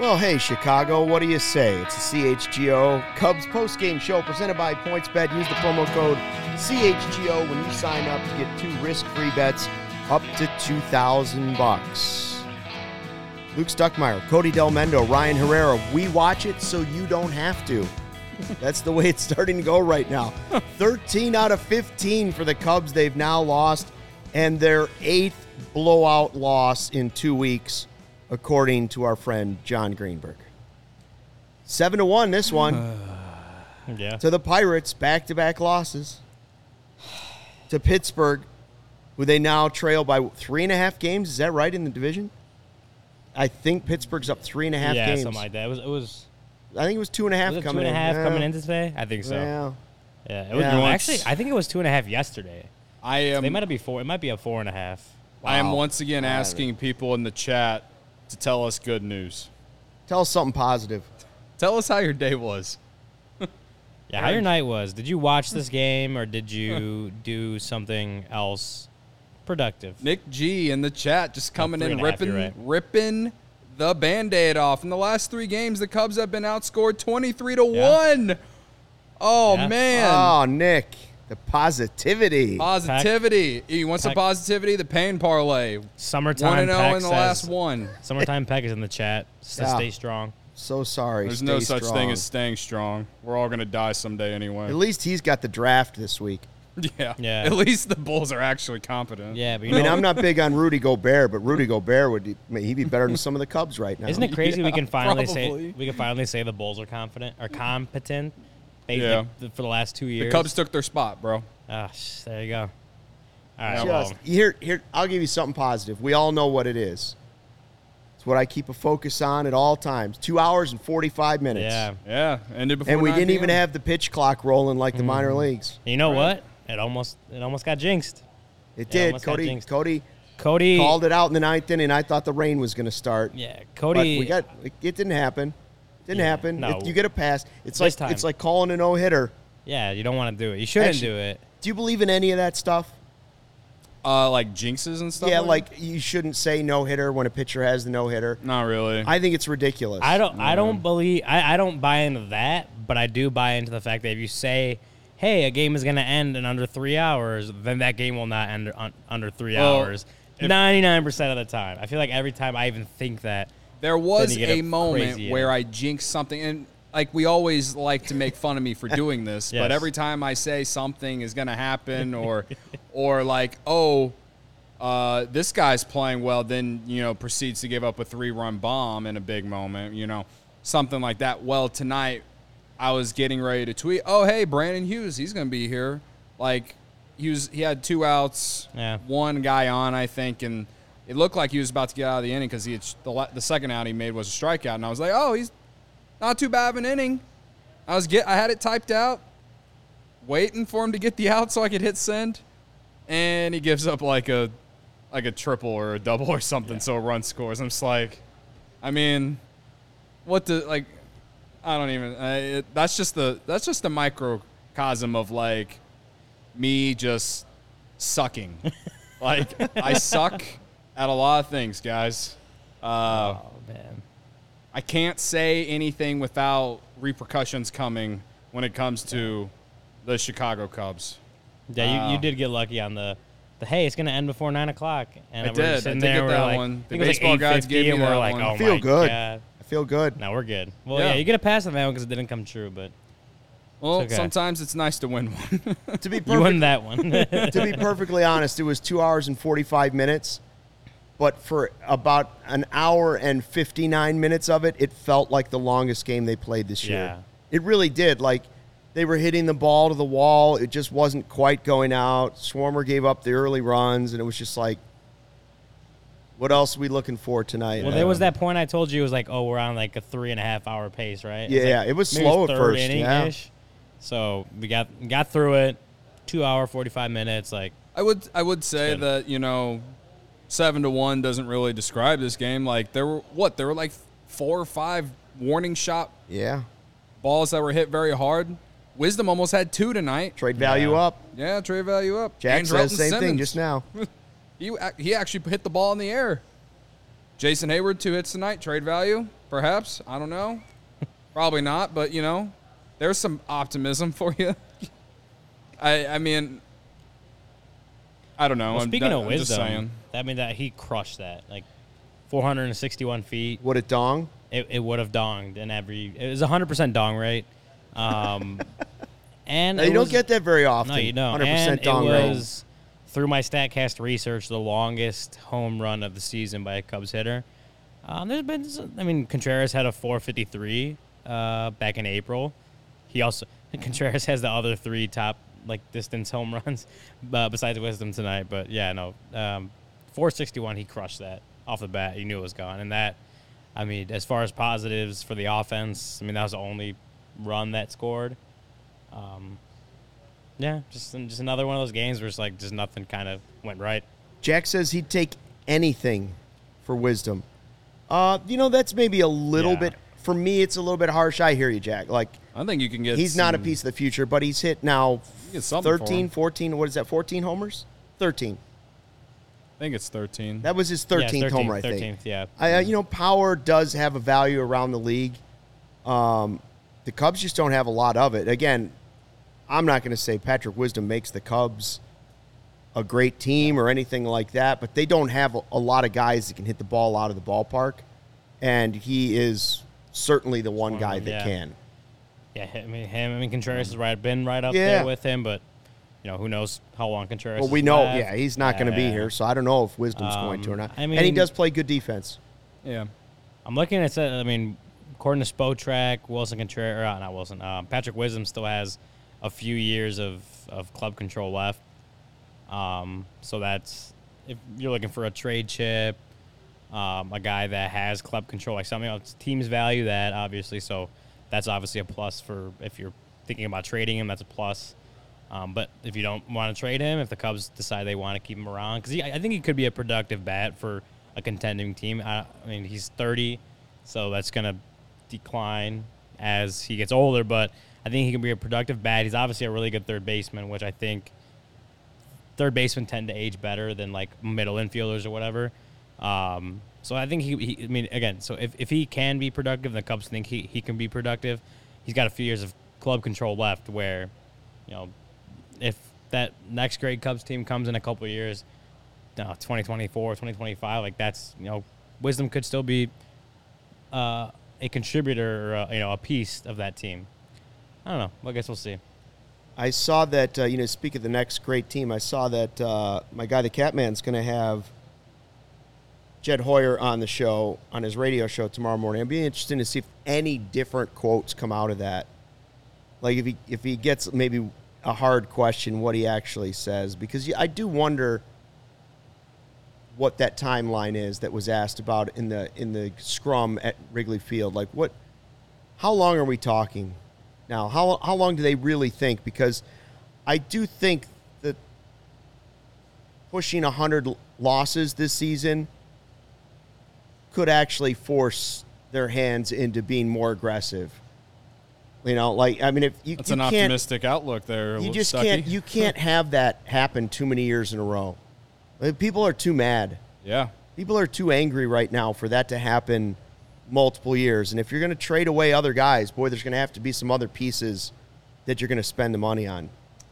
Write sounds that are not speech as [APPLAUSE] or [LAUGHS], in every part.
Well, hey, Chicago, what do you say? It's the CHGO Cubs postgame show presented by PointsBet. Use the promo code CHGO when you sign up to get two risk-free bets up to 2000 bucks. Luke Stuckmeyer, Cody Delmendo, Ryan Herrera, we watch it so you don't have to. [LAUGHS] That's the way it's starting to go right now. [LAUGHS] 13 out of 15 for the Cubs they've now lost, and their eighth blowout loss in two weeks, according to our friend John Greenberg. Seven to one, this one [SIGHS] Yeah. to the Pirates, back to back losses. To Pittsburgh, who they now trail by three and a half games. Is that right in the division? I think Pittsburgh's up three and a half yeah, games. something like that. It was. It was. I think it was two and a half it two coming and a half in. coming Yeah. into today? I think so. Yeah. Yeah. It was Yeah. actually. I think it was two and a half yesterday. I am. They might be four. It might be a four and a half. I am once again asking people in the chat to tell us good news. Tell us something positive. Tell us how your day was. [LAUGHS] Yeah. How your night was? Did you watch this game or did you [LAUGHS] do something else productive? Nick G in the chat just oh, coming three in and a half, ripping right. ripping the band-aid off. In the last three games, the Cubs have been outscored 23 to Yeah. 1. Oh Yeah. man. Oh, Nick, the positivity. Positivity. You want some Pack- positivity? The pain parlay. Summertime. 1 Summertime. and 0 Peck in the says- last one. Summertime Peck is in the chat. So Yeah. stay strong. So sorry. There's Stay no such strong. thing as staying strong. We're all going to die someday anyway. At least he's got the draft this week. [LAUGHS] yeah. Yeah. At least the Bulls are actually competent. Yeah, but I you mean, I'm not big on Rudy Gobert, but Rudy Gobert would he be better than some of the Cubs right now? Isn't it crazy we can [LAUGHS] finally probably. say we can finally say the Bulls are confident or competent? They, Yeah. they- for the last two years. The Cubs took their spot, bro. Ah, sh- there you go. All right, Yeah, well, here, here. I'll give you something positive. We all know what it is. It's what I keep a focus on at all times. Two hours and forty-five minutes. yeah. Yeah. Ended before and we didn't even have the pitch clock rolling like the minor Mm. leagues. You know what? It almost it almost got jinxed. It Yeah, did. almost Cody jinxed. Cody Cody called it out in the ninth inning. I thought the rain was going to start. Yeah, But Cody. we got it, it didn't happen. Didn't Yeah, happen. no. If you get a pass. It's This like time. it's like calling a no hitter. yeah, you don't want to do it. You shouldn't Actually- do it. Do you believe in any of that stuff? uh, like jinxes and stuff. yeah, like, like you shouldn't say no hitter when a pitcher has the no hitter. not really. I think it's ridiculous. I don't. I don't believe. I, I don't buy into that, but I do buy into the fact that if you say, "Hey, a game is going to end in under three hours," then that game will not end un, under three Well, hours. Ninety nine percent of the time, I feel like every time I even think that. There was Then you get a a moment where. I jinxed something, and like we always like to make fun of me for [LAUGHS] doing this, but every time I say something is going to happen, [LAUGHS] or or like, oh, uh, this guy's playing well, then you know proceeds to give up a three-run bomb in a big moment, you know, something like that. Well, tonight I was getting ready to tweet, oh hey, Brandon Hughes, he's going to be here. Like he was, he had two outs, Yeah. one guy on, I think, and it looked like he was about to get out of the inning because he had, the the second out he made was a strikeout, and I was like, oh, he's not too bad of an inning. I was get, I had it typed out, waiting for him to get the out so I could hit send, and he gives up like a like a triple or a double or something, so a run scores. I'm just like, I mean, what the like? I don't even. I, it, that's just the that's just the microcosm of like me just sucking. [LAUGHS] like I suck at a lot of things, guys. Uh, Oh man. I can't say anything without repercussions coming when it comes to the Chicago Cubs. Yeah, you, you Uh, did get lucky on the. The, hey, it's gonna end before nine o'clock, and I we're did. I sitting did there. get we're that like, one. I The think it was like baseball gods gave me and we're that like, one. oh I I feel my good. God. I feel good. No, we're good. Well, Yeah. yeah, you get a pass on that one because it didn't come true, but Well, It's okay. sometimes it's nice to win one. To be [LAUGHS] you won that one. [LAUGHS] to be perfectly honest, it was two hours and 45 minutes. But for about an hour and 59 minutes of it, it felt like the longest game they played this year. Yeah. It really did. Like they were hitting the ball to the wall. It just wasn't quite going out. Swarmer gave up the early runs, and it was just like, what else are we looking for tonight? Well, there was that point I told you it was like, oh, we're on like a three and a half hour pace, right? Yeah, like yeah, it was maybe slow at third first, inning-ish. So we got got through it, two hour forty five minutes. Like I would I would say that you know, seven to one doesn't really describe this game. Like there were what there were like four or five warning shot yeah. balls that were hit very hard. Wisdom almost had two tonight. Trade value Yeah. up. Yeah, trade value up. Jack Andrelton says same thing just now. [LAUGHS] He He he actually hit the ball in the air. Jason Heyward two hits tonight. Trade value, perhaps. I don't know. [LAUGHS] Probably not, but you know, there's some optimism for you. [LAUGHS] I I mean, I don't know. Well, I'm, speaking of I'm wisdom, saying. that mean that he crushed that like 461 feet. Would it dong? It, it would have donged in every. It was 100 percent dong rate. Um, [LAUGHS] and Now, it you don't was- get that very often. No, you don't. 100% dong it rate. was through my Statcast research the longest home run of the season by a Cubs hitter. Um, there's been, some, I mean, Contreras had a 453 uh, back in April. He also [LAUGHS] Contreras has the other three top like distance home runs, [LAUGHS] uh, besides Wisdom tonight. But yeah, no, um, 461 he crushed that off the bat. You knew it was gone, and that, I mean, as far as positives for the offense, I mean that was the only run that scored. Um, yeah, just just another one of those games where it's like just nothing kind of went right. Jack says he'd take anything for wisdom. Uh, you know, that's maybe a little Yeah. bit for me. It's a little bit harsh. I hear you, Jack. Like I think you can get. he's not a piece of the future, but he's hit now get something for 13, him. 14, what is that? 14 homers? 13. I think it's 13. That was his Yeah, 13th, homer, I 13th, think. yeah. I, uh, you know, power does have a value around the league. Um, the Cubs just don't have a lot of it. Again, I'm not going to say Patrick Wisdom makes the Cubs a great team or anything like that, but they don't have a, a lot of guys that can hit the ball out of the ballpark, and he is certainly the one One guy that yeah. can. Yeah, I mean him. I mean Contreras has right been right up Yeah. there with him, but you know who knows how long Contreras. Well, we is know, left. yeah, he's not going to be Yeah. here, so I don't know if Wisdom's going to or Um, not. I and he mean- does play good defense. yeah. I'm looking at. I mean, according to Spotrac, Willson Contreras, or, uh, not Willson. Um, Patrick Wisdom still has a few years of, of club control left. Um, so that's if you're looking for a trade chip, um, a guy that has club control, like something else. Teams value that obviously, so that's obviously a plus for if you're thinking about trading him. That's a plus. Um, but if you don't want to trade him, if the Cubs decide they want to keep him around, because I think he could be a productive bat for a contending team. I, I mean, he's 30, so that's going to decline as he gets older. But I think he can be a productive bat. He's obviously a really good third baseman, which I think third basemen tend to age better than like middle infielders or whatever. Um, so I think he, he, I mean, again, so if, if he can be productive, and the Cubs think he, he can be productive. He's got a few years of club control left where, you know, if that next great Cubs team comes in a couple years, uh, 2024, 2025, like that's, you know, Wisdom could still be uh, a contributor or, uh, you know, a piece of that team. I don't know. I guess we'll see. I saw that, uh, you know, speak of the next great team, I saw that uh, my guy, the Catman's going to have Jed Hoyer on the show, on his radio show tomorrow morning. I'd be interested to see if any different quotes come out of that. Like if he, if he gets maybe a hard question, what he actually says. Because I do wonder what that timeline is that was asked about in the in the scrum at Wrigley Field. Like what how long are we talking now? How how long do they really think? Because I do think that pushing 100 losses this season could actually force their hands into being more aggressive. You know, like I mean, if you, That's you an can't, optimistic outlook there. you just can't you [LAUGHS] can't have that happen too many years in a row. Like, People are too mad. Yeah. People are too angry right now for that to happen multiple years. And if you're going to trade away other guys, boy, there's going to have to be some other pieces that you're going to spend the money on.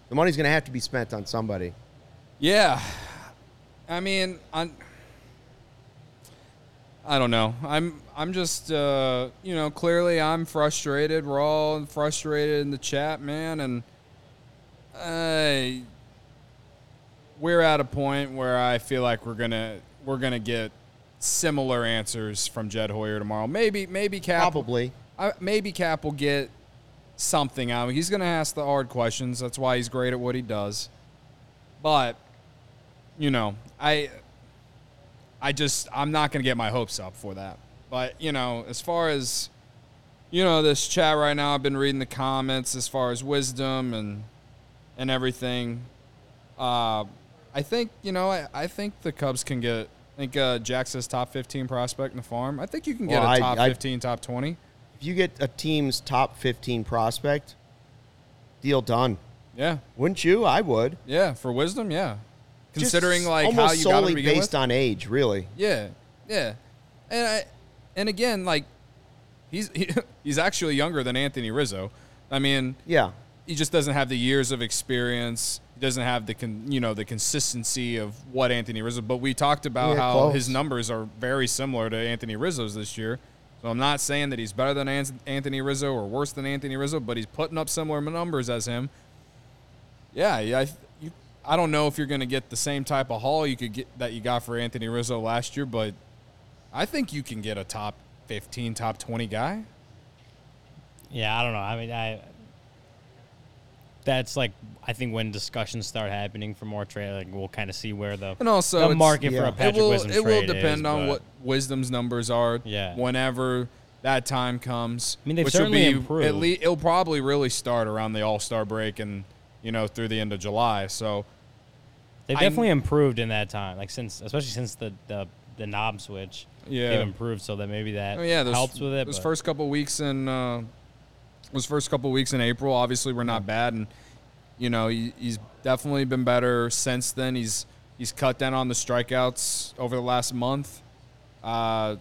The money's going to have to be spent on somebody. Yeah. I mean, I I don't know. I'm I'm just uh, you know, clearly I'm frustrated. We're all frustrated in the chat, man, and I we're at a point where I feel like we're going to we're to get similar answers from Jed Hoyer tomorrow. Maybe maybe Cap Probably. I, maybe Cap will get something out. He's going to ask the hard questions. That's why he's great at what he does. But you know, I I just I'm not going to get my hopes up for that. But, you know, as far as you know, this chat right now, I've been reading the comments as far as wisdom and and everything. Uh I think, you know, I, I think the Cubs can get I think uh, Jack says top 15 prospect in the farm. I think you can get Well, a I- top I- 15, top 20. If you get a team's top 15 prospect, deal done. Yeah. Wouldn't you? I would. Yeah, for wisdom, yeah. Considering like how you got him to based with. on age, really. Yeah, yeah, and I, and again, like he's he, [LAUGHS] he's actually younger than Anthony Rizzo. I mean, Yeah. he just doesn't have the years of experience. He doesn't have the con, you know the consistency of what Anthony Rizzo. But we talked about Yeah, how close. his numbers are very similar to Anthony Rizzo's this year. So I'm not saying that he's better than Anthony Rizzo or worse than Anthony Rizzo, but he's putting up similar numbers as him. Yeah, yeah. I, I don't know if you're going to get the same type of haul you could get that you got for Anthony Rizzo last year, but I think you can get a top 15, top 20 guy. Yeah, I don't know. I mean, I that's like I think when discussions start happening for more trade, like we'll kind of see where the And also, the market yeah. for a Patrick it will, Wisdom it will depend is, on what Wisdom's numbers are. Yeah. Whenever that time comes. I mean, they've which will certainly be improved. At least it'll probably really start around the All Star break and you know through the end of July. So They've I- definitely improved in that time, like since especially since the the, the knob switch. Yeah. they've improved so that maybe that oh, yeah, those, helps with it. Those but- first couple weeks in uh, those first couple weeks in April, obviously were not bad, and you know he, he's definitely been better since then. He's he's cut down on the strikeouts over the last month. Uh,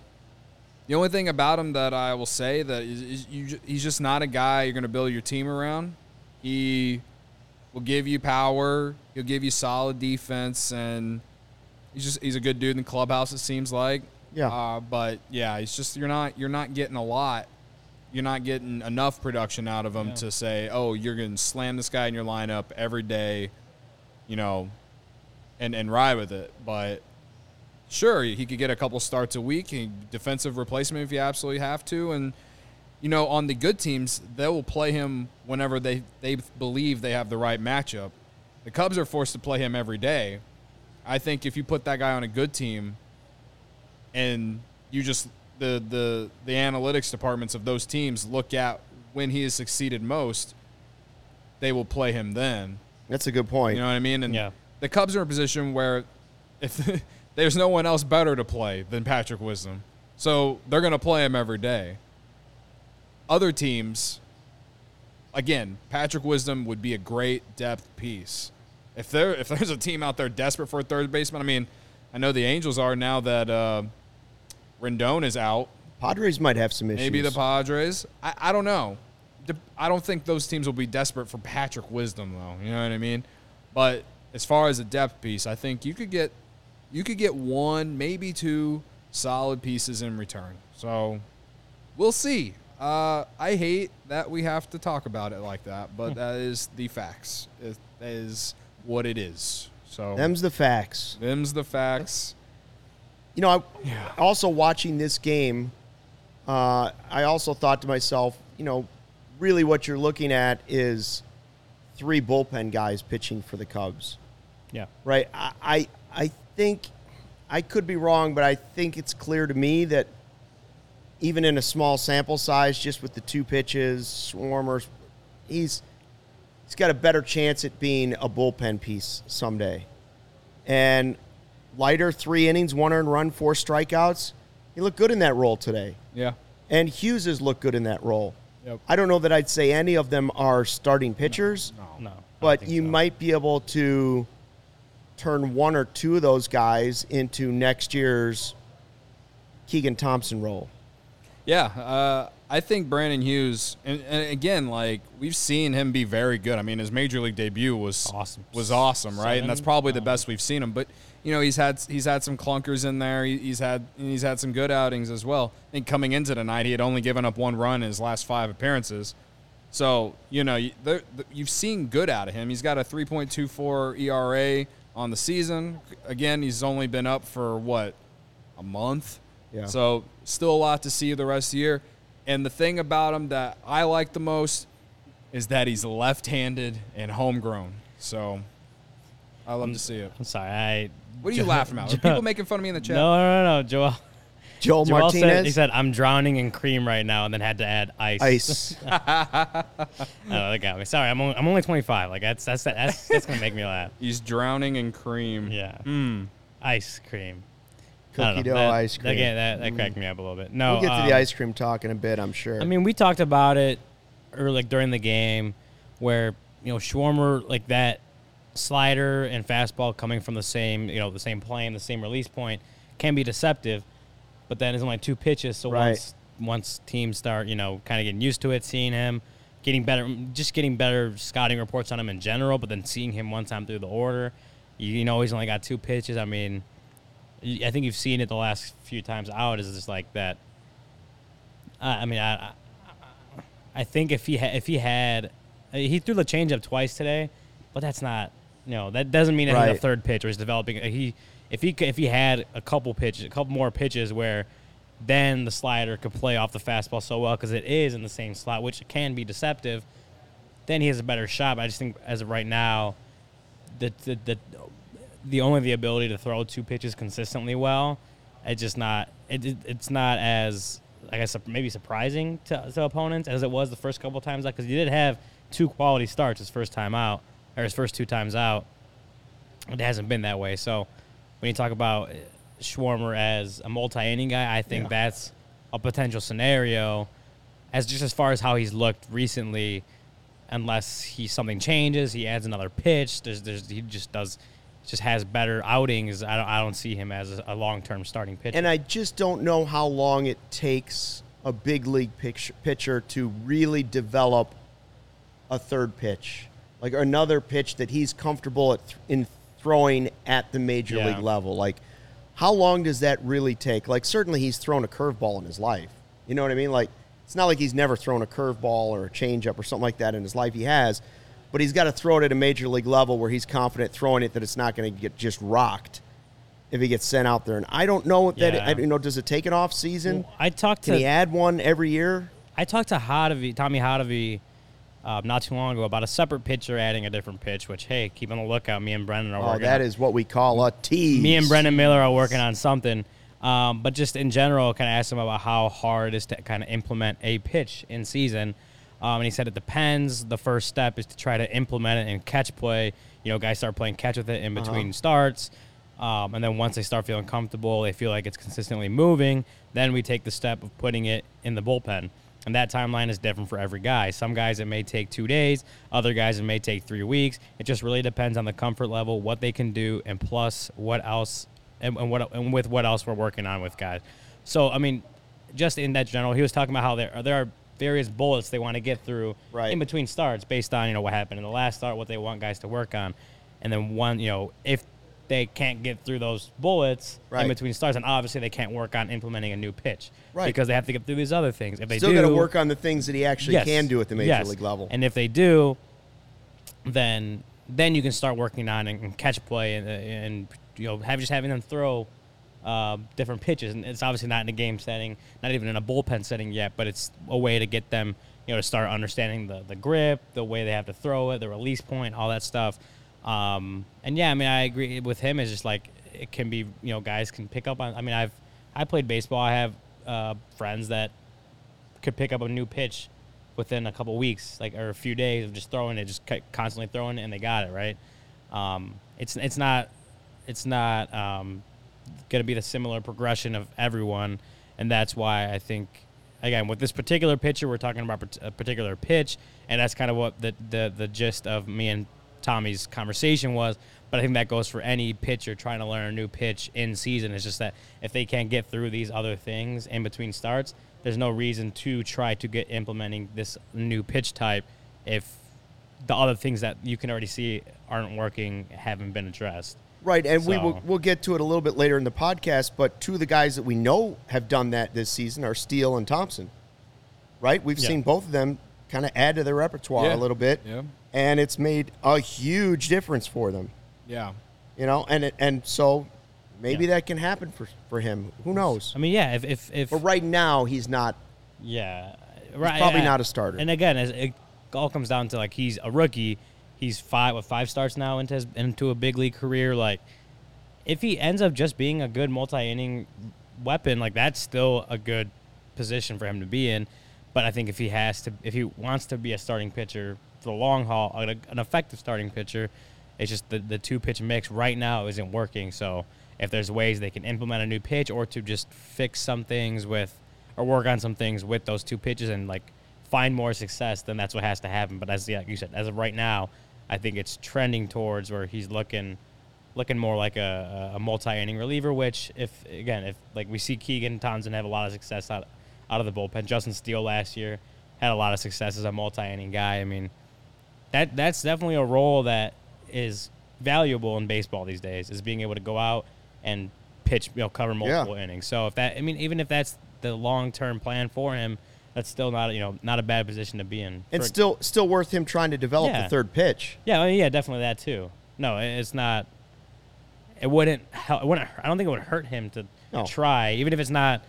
the only thing about him that I will say that is, is you, he's just not a guy you're going to build your team around. He will give you power. He'll give you solid defense, and he's just he's a good dude in the clubhouse. It seems like. Yeah. Uh, but yeah, it's just you're not you're not getting a lot. You're not getting enough production out of him Yeah. to say, oh, you're going to slam this guy in your lineup every day, you know, and and ride with it. But sure, he could get a couple starts a week, defensive replacement if you absolutely have to, and you know, on the good teams, they will play him whenever they they believe they have the right matchup. The Cubs are forced to play him every day. I think if you put that guy on a good team, and you just the the the analytics departments of those teams look at when he has succeeded most, they will play him then. That's a good point. You know what I mean? And Yeah. the Cubs are in a position where if [LAUGHS] there's no one else better to play than Patrick Wisdom, so they're going to play him every day. Other teams, again, Patrick Wisdom would be a great depth piece. If there if [LAUGHS] there's a team out there desperate for a third baseman, I mean, I know the Angels are now that uh, Rendon is out. Padres might have some issues. Maybe the Padres. I, I don't know. I don't think those teams will be desperate for Patrick Wisdom though. You know what I mean? But as far as a depth piece, I think you could get you could get one, maybe two solid pieces in return. So we'll see. Uh, I hate that we have to talk about it like that, but that is the facts. It, that is what it is. So Them's the facts. them's the facts. You know, I, also watching this game, uh, I also thought to myself, you know, really what you're looking at is three bullpen guys pitching for the Cubs, yeah. right? I, I, I think I could be wrong, but I think it's clear to me that even in a small sample size, just with the two pitches, Swarmers, he's he's got a better chance at being a bullpen piece someday. And lighter, three innings, one earned run, four strikeouts. He looked good in that role today. Yeah. And Hughes has looked good in that role. Yep. I don't know that I'd say any of them are starting pitchers, No. I don't but you so. might be able to turn one or two of those guys into next year's Keegan Thompson role. Yeah, uh, I think Brandon Hughes, and, and again, like we've seen him be very good. I mean, his major league debut was Awesome. was awesome, right? and that's probably the um, best we've seen him. But you know, he's had he's had some clunkers in there. He, he's had he's had some good outings as well. I think coming into tonight, he had only given up one run in his last five appearances. So you know, you, there, you've seen good out of him. He's got a 3.24 ERA on the season. Again, he's only been up for what a month. Yeah. So still a lot to see the rest of the year. And the thing about him that I like the most is that he's left-handed and homegrown. So I love to see it. I'm sorry. I. What are you laughing about? Are [LAUGHS] people making fun of me in the chat? No, no, no, no. Joel. Joel, Joel Martinez, said he said I'm drowning in cream right now, and then had to add ice. ice. [LAUGHS] oh, know, that got me. Sorry, I'm only, I'm only 25. Like that's that's that's that's gonna make me laugh. He's drowning in cream. Yeah. Mm. Ice cream. Cookie dough That- ice cream. Again, that, that cracked me up a little bit. No, we'll get to um, the ice cream talk in a bit, I'm sure. I mean, we talked about it or like during the game where you know Swarmer like that slider and fastball coming from the same, you know, the same plane, the same release point can be deceptive. But then it's only two pitches, so Right. once once teams start, you know, kind of getting used to it, seeing him, getting better, just getting better scouting reports on him in general. But then seeing him one time through the order, you, you know, he's only got two pitches. I mean, I think you've seen it the last few times out. Is just like that. I I mean, I, I, I think if he ha- if he had, uh, he threw the changeup twice today, but that's not. You know, that doesn't mean that he's Right. a third pitch or he's developing. uh, He if he if he had a couple pitches, a couple more pitches where then the slider could play off the fastball so well because it is in the same slot, which can be deceptive. Then he has a better shot. But I just think as of right now, the the the, the only the ability to throw two pitches consistently well, it's just not it, it it's not as I guess maybe surprising to, to opponents as it was the first couple times out because he did have two quality starts his first time out or his first two times out. It hasn't been that way. So when you talk about uh, Swarmer as a multi-inning guy, I think Yeah. that's a potential scenario. As just as far as how he's looked recently, unless he something changes, he adds another pitch. There's, there's he just does, just has better outings. I don't, I don't see him as a, a long-term starting pitcher. And I just don't know how long it takes a big league pitcher, pitcher to really develop a third pitch, like another pitch that he's comfortable at th- in throwing at the major Yeah. league level. Like, how long does that really take? Like, certainly he's thrown a curveball in his life. You know what I mean? Like, it's not like he's never thrown a curveball or a changeup or something like that in his life. He has, but he's got to throw it at a major league level where he's confident throwing it that it's not going to get just rocked if he gets sent out there. And I don't know if that. Yeah. I, you know, does it take an off season? I talked to. Can he add one every year? I talked to Hottovy, Tommy Hottovy, uh, not too long ago about a separate pitcher adding a different pitch. Which hey, keep on the lookout. Me and Brendan are Oh, working. that on, is what we call a tease. me and Brendan Miller are working on something. Um, but just in general, kind of asked him about how hard it is to kind of implement a pitch in season. Um, and he said it depends. The first step is to try to implement it in catch play. You know, guys start playing catch with it in between starts. Um, and then once they start feeling comfortable, they feel like it's consistently moving, then we take the step of putting it in the bullpen. And that timeline is different for every guy. Some guys it may take two days, other guys it may take three weeks. It just really depends on the comfort level, what they can do, and plus what else, and, and what and with what else we're working on with guys. So I mean, just in that general, he was talking about how there are, there are various bullets they want to get through Right. in between starts based on you know what happened in the last start, what they want guys to work on, and then one you know if they can't get through those bullets Right. in between starts, and obviously they can't work on implementing a new pitch, Right. Because they have to get through these other things. If they Still got to work on the things that he actually Yes. can do at the major Yes. league level. And if they do, then then you can start working on and, and catch play and, and you know have just having them throw uh, different pitches. And it's obviously not in a game setting, not even in a bullpen setting yet, but it's a way to get them you know to start understanding the the grip, the way they have to throw it, the release point, all that stuff. Um, and yeah, I mean I agree with him. It's just like it can be you know guys can pick up on. I mean I've I played baseball. I have uh, friends that could pick up a new pitch within a couple weeks, like or a few days of just throwing it, just constantly throwing it, and they got it right. Um, it's it's not it's not um, going to be the similar progression of everyone, and that's why I think again with this particular pitcher, we're talking about a particular pitch, and that's kind of what the the the gist of me and Tommy's conversation was. But I think that goes for any pitcher trying to learn a new pitch in season. It's just that if they can't get through these other things in between starts, there's no reason to try to get implementing this new pitch type if the other things that you can already see aren't working haven't been addressed. Right, and we will we'll get to it a little bit later in the podcast. But two of the guys that we know have done that this season are Steele and Thompson. Right, we've Yeah. seen both of them kind of add to their repertoire Yeah. a little bit, Yeah. and it's made a huge difference for them. Yeah. You know, and it, and so maybe Yeah. that can happen for for him. Who knows? I mean, yeah, if if, if But right now, he's not. yeah, right, probably yeah. not a starter. And again, it all comes down to like he's a rookie. He's five with five starts now into his, into a big league career. Like, if he ends up just being a good multi-inning weapon, like that's still a good position for him to be in. But I think if he has to, if he wants to be a starting pitcher for the long haul, an, an effective starting pitcher, it's just the the two pitch mix right now isn't working. So if there's ways they can implement a new pitch or to just fix some things with or work on some things with those two pitches and like find more success, then that's what has to happen. But as yeah, you said, as of right now, I think it's trending towards where he's looking looking more like a, a multi-inning reliever. Which, if again, if like we see Keegan Thompson have a lot of success out out of the bullpen. Justin Steele last year had a lot of success as a multi-inning guy. I mean, that that's definitely a role that is valuable in baseball these days. Is being able to go out and pitch, you know, cover multiple Yeah. innings. So if that, I mean, even if that's the long-term plan for him, that's still not, you know, not a bad position to be in. And For- still, still worth him trying to develop Yeah. the third pitch. yeah, I mean, yeah, definitely that too. No, it's not. It wouldn't help. It wouldn't. I don't think it would hurt him to No. try, even if it's not.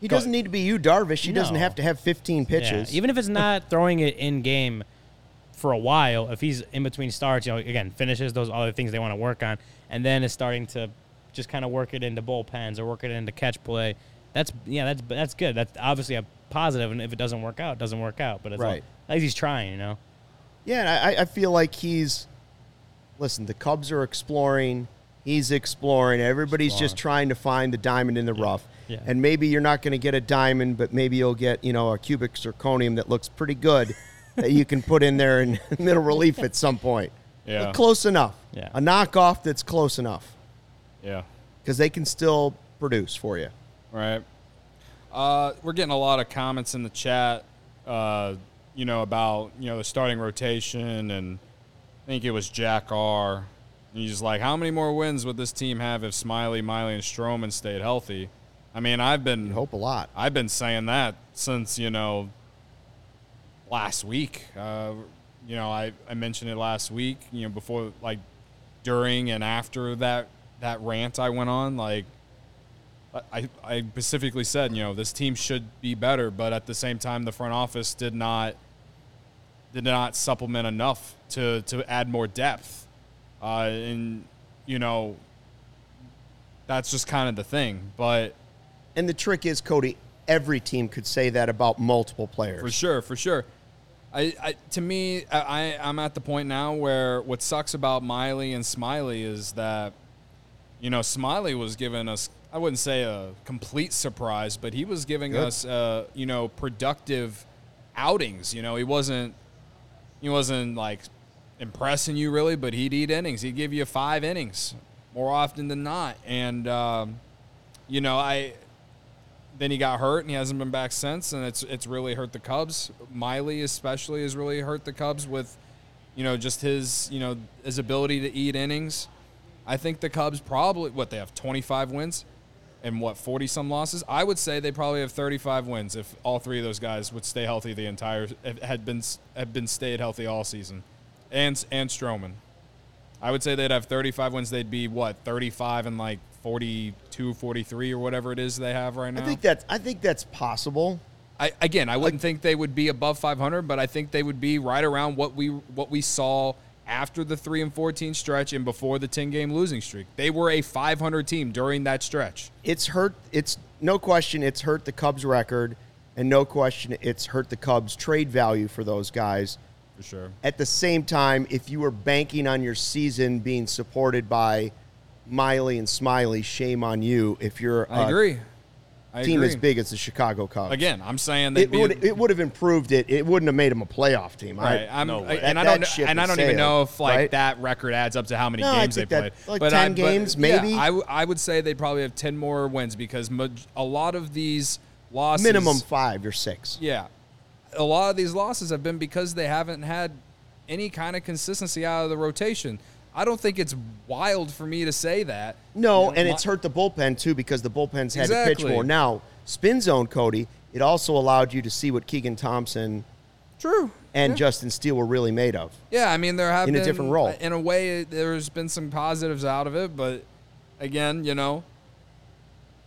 He Go- doesn't need to be Yu Darvish. He doesn't have to have 15 Yeah, pitches. even if it's [LAUGHS] not throwing it in game for a while, if he's in between starts, you know, again, finishes those other things they want to work on, and then is starting to just kind of work it into bullpens or work it into catch play. That's yeah, that's that's good. That's obviously a positive, and if it doesn't work out, it doesn't work out. But it's all- Right. at least he's trying, you know. Yeah, I, I feel like he's. Listen, the Cubs are exploring. He's exploring. Everybody's just trying to find the diamond in the rough. Yeah. And maybe you're not going to get a diamond, but maybe you'll get you know a cubic zirconium that looks pretty good [LAUGHS] that you can put in there in middle [LAUGHS] relief at some point. Yeah. But close enough. Yeah. A knockoff that's close enough Yeah. because they can still produce for you. Right. Uh, we're getting a lot of comments in the chat, uh, you know, about you know the starting rotation, and I think it was Jack R. He's like, how many more wins would this team have if Smyly, Miley, and Stroman stayed healthy? I mean, I've been I hope a lot. I've been saying that since you know last week. Uh, you know, I, I mentioned it last week. You know, before like during and after that that rant I went on, like I I specifically said, you know, this team should be better, but at the same time, the front office did not did not supplement enough to to add more depth, uh, and you know. That's just kind of the thing, but And the trick is, Cody, every team could say that about multiple players. For sure, for sure. I, I to me, I, I'm at the point now where what sucks about Miley and Smyly is that, you know, Smyly was giving us, I wouldn't say a complete surprise, but he was giving Good. us, uh, you know, productive outings. You know, he wasn't, he wasn't like impressing you really, but he'd eat innings. He'd give you five innings more often than not, and um, you know, I then he got hurt and he hasn't been back since, and it's it's really hurt the Cubs. Miley especially has really hurt the Cubs with, you know, just his you know his ability to eat innings. I think the Cubs probably what they have 25 wins and what 40 some losses. I would say they probably have 35 wins if all three of those guys would stay healthy the entire had been had been stayed healthy all season, and and Stroman. I would say they'd have 35 wins. They'd be what 35 and like 42, 43 or whatever it is they have right now. I think that's I think that's possible. I, again, I wouldn't think they would be above 500, but I think they would be right around what we what we saw after the 3 and 14 stretch and before the 10 game losing streak. They were a 500 team during that stretch. It's hurt. It's no question. It's hurt the Cubs' record, and no question it's hurt the Cubs' trade value for those guys. For sure. At the same time, if you were banking on your season being supported by Miley and Smyly, shame on you. If you're I a agree. I team agree. as big as the Chicago Cubs, Again, I'm saying it be would it would have improved it. It wouldn't have made them a playoff team. I- Right, I'm, no way. and That- I don't, that and I don't even know if like right? that record adds up to how many No, games they that, played. like, but uh, 10 I, games, but, maybe? Yeah, I, w- I would say they probably have ten more wins because a lot of these losses, minimum five or six. Yeah, a lot of these losses have been because they haven't had any kind of consistency out of the rotation. I don't think it's wild for me to say that. No, You know, and my- it's hurt the bullpen too because the bullpens had to pitch more. Now, spin zone, Cody, it also allowed you to see what Keegan Thompson True. and yeah. Justin Steele were really made of. Yeah, I mean there have In a different role. Uh, in a way, there's been some positives out of it, but again, you know,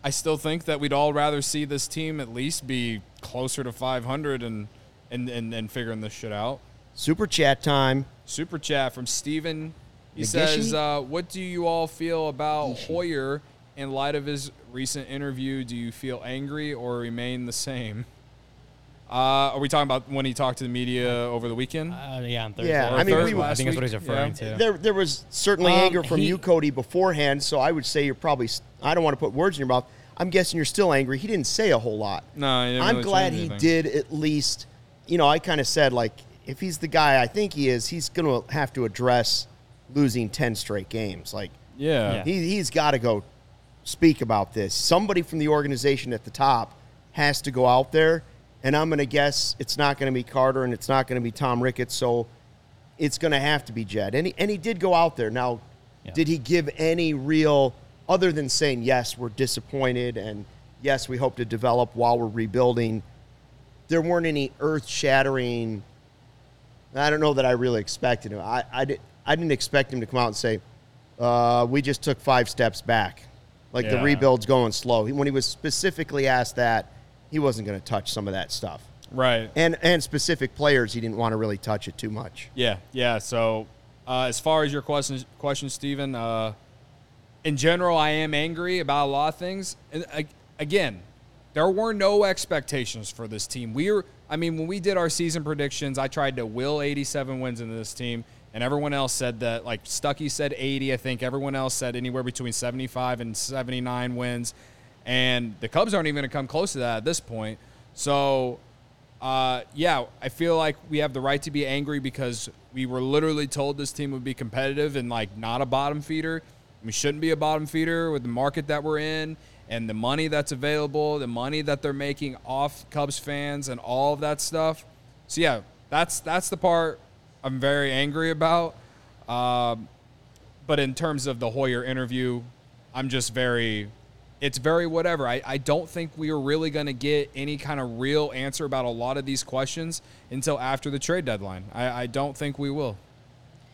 I still think that we'd all rather see this team at least be closer to 500 and and and, and figuring this shit out. Super chat time. Super chat from Steven. He Nagishi? says, uh, "What do you all feel about Hoyer in light of his recent interview? Do you feel angry or remain the same?" Uh, are we talking about when he talked to the media over the weekend? Uh, yeah, on Thursday. Yeah, Or I mean, Thursday, we- I think that's what he's referring yeah. to. There, there was certainly Um, anger from he- you, Cody, beforehand. So I would say you're probably. I don't want to put words in your mouth. I'm guessing you're still angry. He didn't say a whole lot. no, he didn't I'm really glad he did at least. You know, I kind of said like if he's the guy I think he is, he's going to have to address losing 10 straight games. Like, Yeah. Yeah. he, he's got to go speak about this. Somebody from the organization at the top has to go out there, and I'm going to guess it's not going to be Carter and it's not going to be Tom Ricketts, so it's going to have to be Jed. And he, and he did go out there. Now, Yeah. did he give any real, other than saying, yes, we're disappointed and yes, we hope to develop while we're rebuilding? There weren't any earth shattering. I don't know that I really expected him. I, I, did, I didn't expect him to come out and say, uh, we just took five steps back. Like the rebuild's going slow. When he was specifically asked that, he wasn't going to touch some of that stuff. Right. And, and specific players, he didn't want to really touch it too much. Yeah, yeah. So, uh, as far as your question, question, Stephen, uh, in general, I am angry about a lot of things. And uh, again, there were no expectations for this team. We were, I mean, when we did our season predictions, I tried to will 87 wins into this team, and everyone else said that. Like Stuckey said 80, I think. Everyone else said anywhere between 75 and 79 wins, and the Cubs aren't even going to come close to that at this point. So uh, yeah, I feel like we have the right to be angry because we were literally told this team would be competitive and like not a bottom feeder. We shouldn't be a bottom feeder with the market that we're in and the money that's available, the money that they're making off Cubs fans and all of that stuff. So yeah, that's that's the part I'm very angry about. Um, but in terms of the Hoyer interview, I'm just very it's very whatever. I, I don't think we are really going to get any kind of real answer about a lot of these questions until after the trade deadline. I, I don't think we will.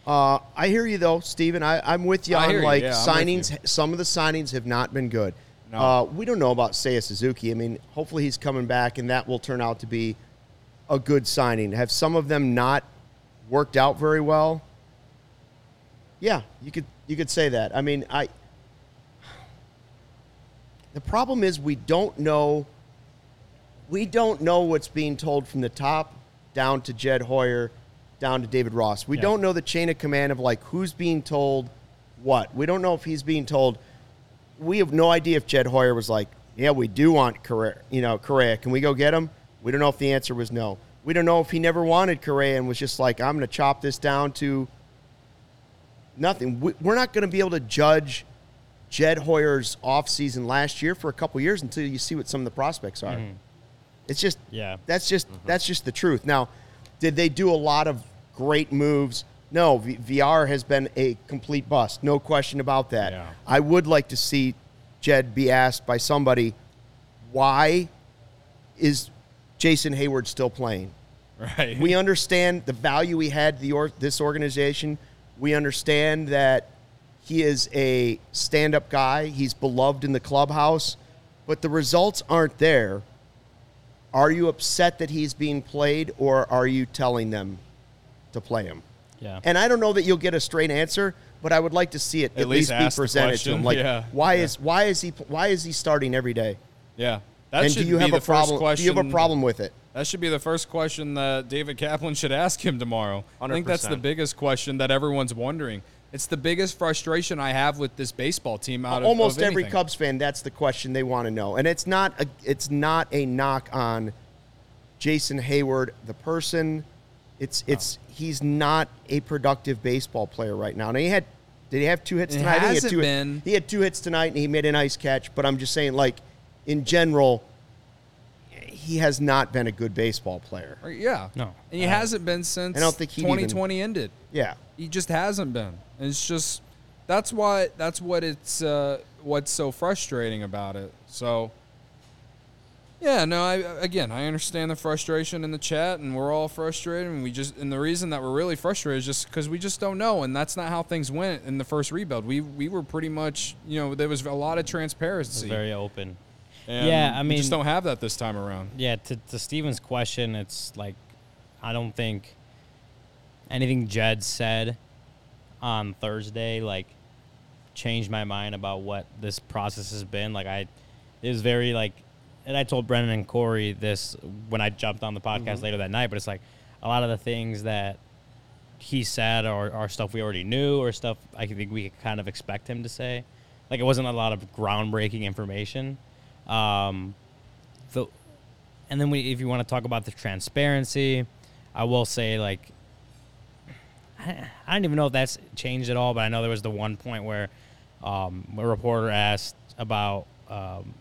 Uh, I hear you though, Steven. I, I'm with you I on hear you, like yeah, signings. Some of the signings have not been good. No. Uh, we don't know about Seiya Suzuki. I mean, hopefully he's coming back, and that will turn out to be a good signing. Have some of them not worked out very well? Yeah, you could you could say that. I mean, I. The problem is we don't know. We don't know what's being told from the top down to Jed Hoyer, down to David Ross. We Yeah. don't know the chain of command of like who's being told what. We don't know if he's being told. We have no idea if Jed Hoyer was like, "Yeah, we do want Correa. You know, Correa. Can we go get him?" We don't know if the answer was no. We don't know if he never wanted Correa and was just like, "I'm going to chop this down to nothing." We- We're not going to be able to judge Jed Hoyer's offseason last year for a couple years until you see what some of the prospects are. Mm-hmm. It's just Yeah. That's just mm-hmm. that's just the truth. Now, did they do a lot of great moves? No, v- VR has been a complete bust. No question about that. Yeah. I would like to see Jed be asked by somebody, why is Jason Heyward still playing? Right. We understand the value he had to the or- this organization. We understand that he is a stand-up guy. He's beloved in the clubhouse, but the results aren't there. Are you upset that he's being played, or are you telling them to play him? Yeah. And I don't know that you'll get a straight answer, but I would like to see it at, At least, least be presented to him. Like, Yeah. why Yeah. is why is he why is he starting every day? yeah. That and do you be have a problem? First Do you have a problem with it? That should be the first question that David Kaplan should ask him tomorrow. I think that's the biggest question that everyone's wondering. It's the biggest frustration I have with this baseball team out of almost of every. Cubs fan, that's the question they want to know. And it's not a, it's not a knock on Jason Heyward, the person. It's it's he's not a productive baseball player right now. Now he had did he have two hits tonight? I think he hasn't had two, been. He had two hits tonight, and he made a nice catch. But I'm just saying, like in general, he has not been a good baseball player. Yeah. No. And he Uh, hasn't been since I don't think he'd even- 2020 ended. Yeah, He just hasn't been. And it's just that's why that's what it's uh, what's so frustrating about it. So yeah, no, I again I understand the frustration in the chat, and we're all frustrated, and we just and the reason that we're really frustrated is just because we just don't know, and that's not how things went in the first rebuild. We we were pretty much you know there was a lot of transparency. very open. And Yeah, I we just don't have that this time around. Yeah, to, to Steven's question, it's like I don't think anything Jed said on Thursday like changed my mind about what this process has been. Like I it was very like and I told Brendan and Corey this when I jumped on the podcast mm-hmm. later that night, but it's like a lot of the things that he said are, are stuff we already knew or stuff I think we could kind of expect him to say. Like it wasn't a lot of groundbreaking information. Um, the and then we, if you want to talk about the transparency, I will say like I, I don't even know if that's changed at all, but I know there was the one point where um, a reporter asked about um,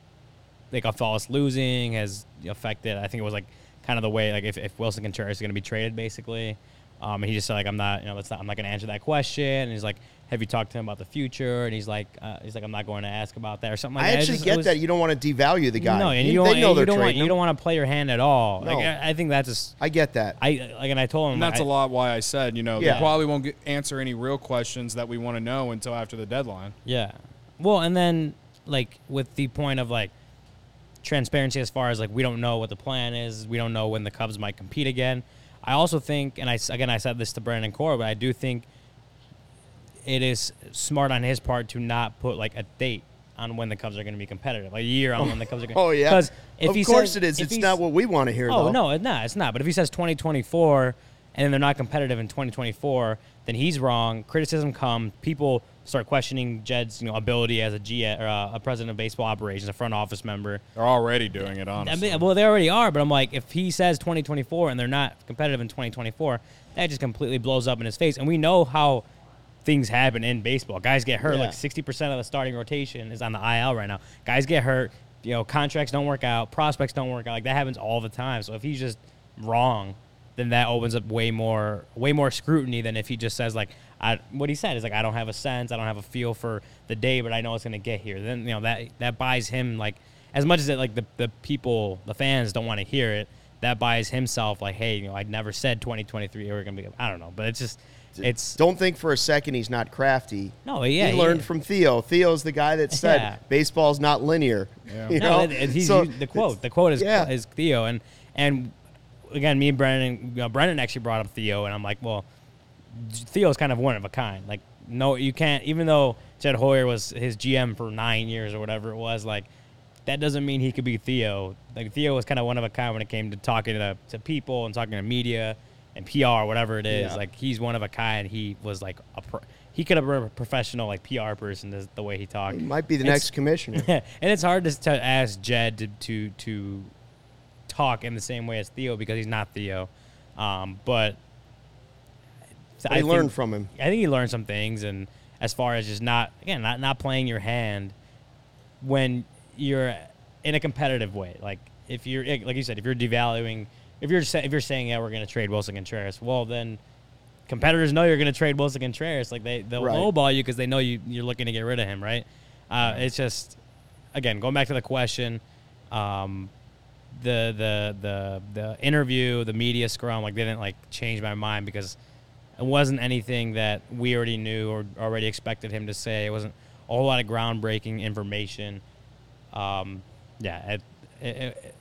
like us losing has affected. I think it was like kind of the way like if, if Willson Contreras is going to be traded, basically. Um, and he just said like I'm not, you know, that's not, I'm not going to answer that question. And he's like, have you talked to him about the future? And he's like, uh, he's like, I'm not going to ask about that or something like I that. It actually just- it get was- that. You don't want to devalue the guy. No, and You- you don't, they want, know you don't want you don't want to play your hand at all. Like No. I, I think that's just I get that. I like, and I told him And that's I, a lot why I said, you know, Yeah. they probably won't get, answer any real questions that we want to know until after the deadline. Yeah. Well, and then like with the point of like transparency as far as like we don't know what the plan is, we don't know when the Cubs might compete again. I also think, and I again I said this to Brandon Core, but I do think it is smart on his part to not put like a date on when the Cubs are going to be competitive, like a year on when the Cubs are going. [LAUGHS] To Oh yeah. Because if of he course says- it is. It's not what we want to hear. Oh though. no, it's not. It's not. But if he says 2024 and then they're not competitive in 2024, then he's wrong. Criticism comes. People start questioning Jed's you know ability as a G or uh, a president of baseball operations, a front office member. They're already doing it, I honestly. mean, well, they already are. But I'm like, if he says 2024 and they're not competitive in 2024, that just completely blows up in his face. And we know how things happen in baseball. Guys get hurt. Yeah. Like 60% of the starting rotation is on the IL right now. Guys get hurt. You know, contracts don't work out. Prospects don't work out. Like that happens all the time. So if he's just wrong, then that opens up way more, way more scrutiny than if he just says like, I, what he said is like, I don't have a sense. I don't have a feel for the day, but I know it's gonna get here. Then you know that that buys him like as much as it like the the people, the fans don't want to hear it. That buys himself like, hey, you know, I never said 2023 we're gonna be. I don't know, but it's just, it's Don't think for a second he's not crafty. no, yeah, he learned from Theo. Theo's the guy that said Yeah. baseball's not linear. Yeah. [LAUGHS] You No, know? it- it- he's So the quote. The quote is yeah. is Theo, and and again, me and Brendan, you know, Brennan actually brought up Theo, and I'm like, well, Theo's kind of one of a kind. Like, no, you can't. Even though Jed Hoyer was his GM for nine years or whatever it was, like that doesn't mean he could be Theo. Like Theo was kind of one of a kind when it came to talking to, to people and talking to media and PR, whatever it is. Yeah. Like he's one of a kind. He was like a pro, he could have been a professional like PR person. The, the way he talked, He might be the It's- next commissioner. [LAUGHS] and it's hard to, to ask Jed to, to to talk in the same way as Theo because he's not Theo. Um, but I learned from him. I think he learned some things, and as far as just not again not not playing your hand when you're in a competitive way. Like if you're like you said, if you're devaluing, if you're sa- if you're saying yeah we're going to trade Willson Contreras, well then competitors know you're going to trade Willson Contreras. Like they they'll Right. lowball you because they know you you're looking to get rid of him, right? Uh, it's just again going back to the question. Um, the the the the interview, the media scrum, like they didn't like change my mind because it wasn't anything that we already knew or already expected him to say. It wasn't a whole lot of groundbreaking information. Um, yeah, it, it,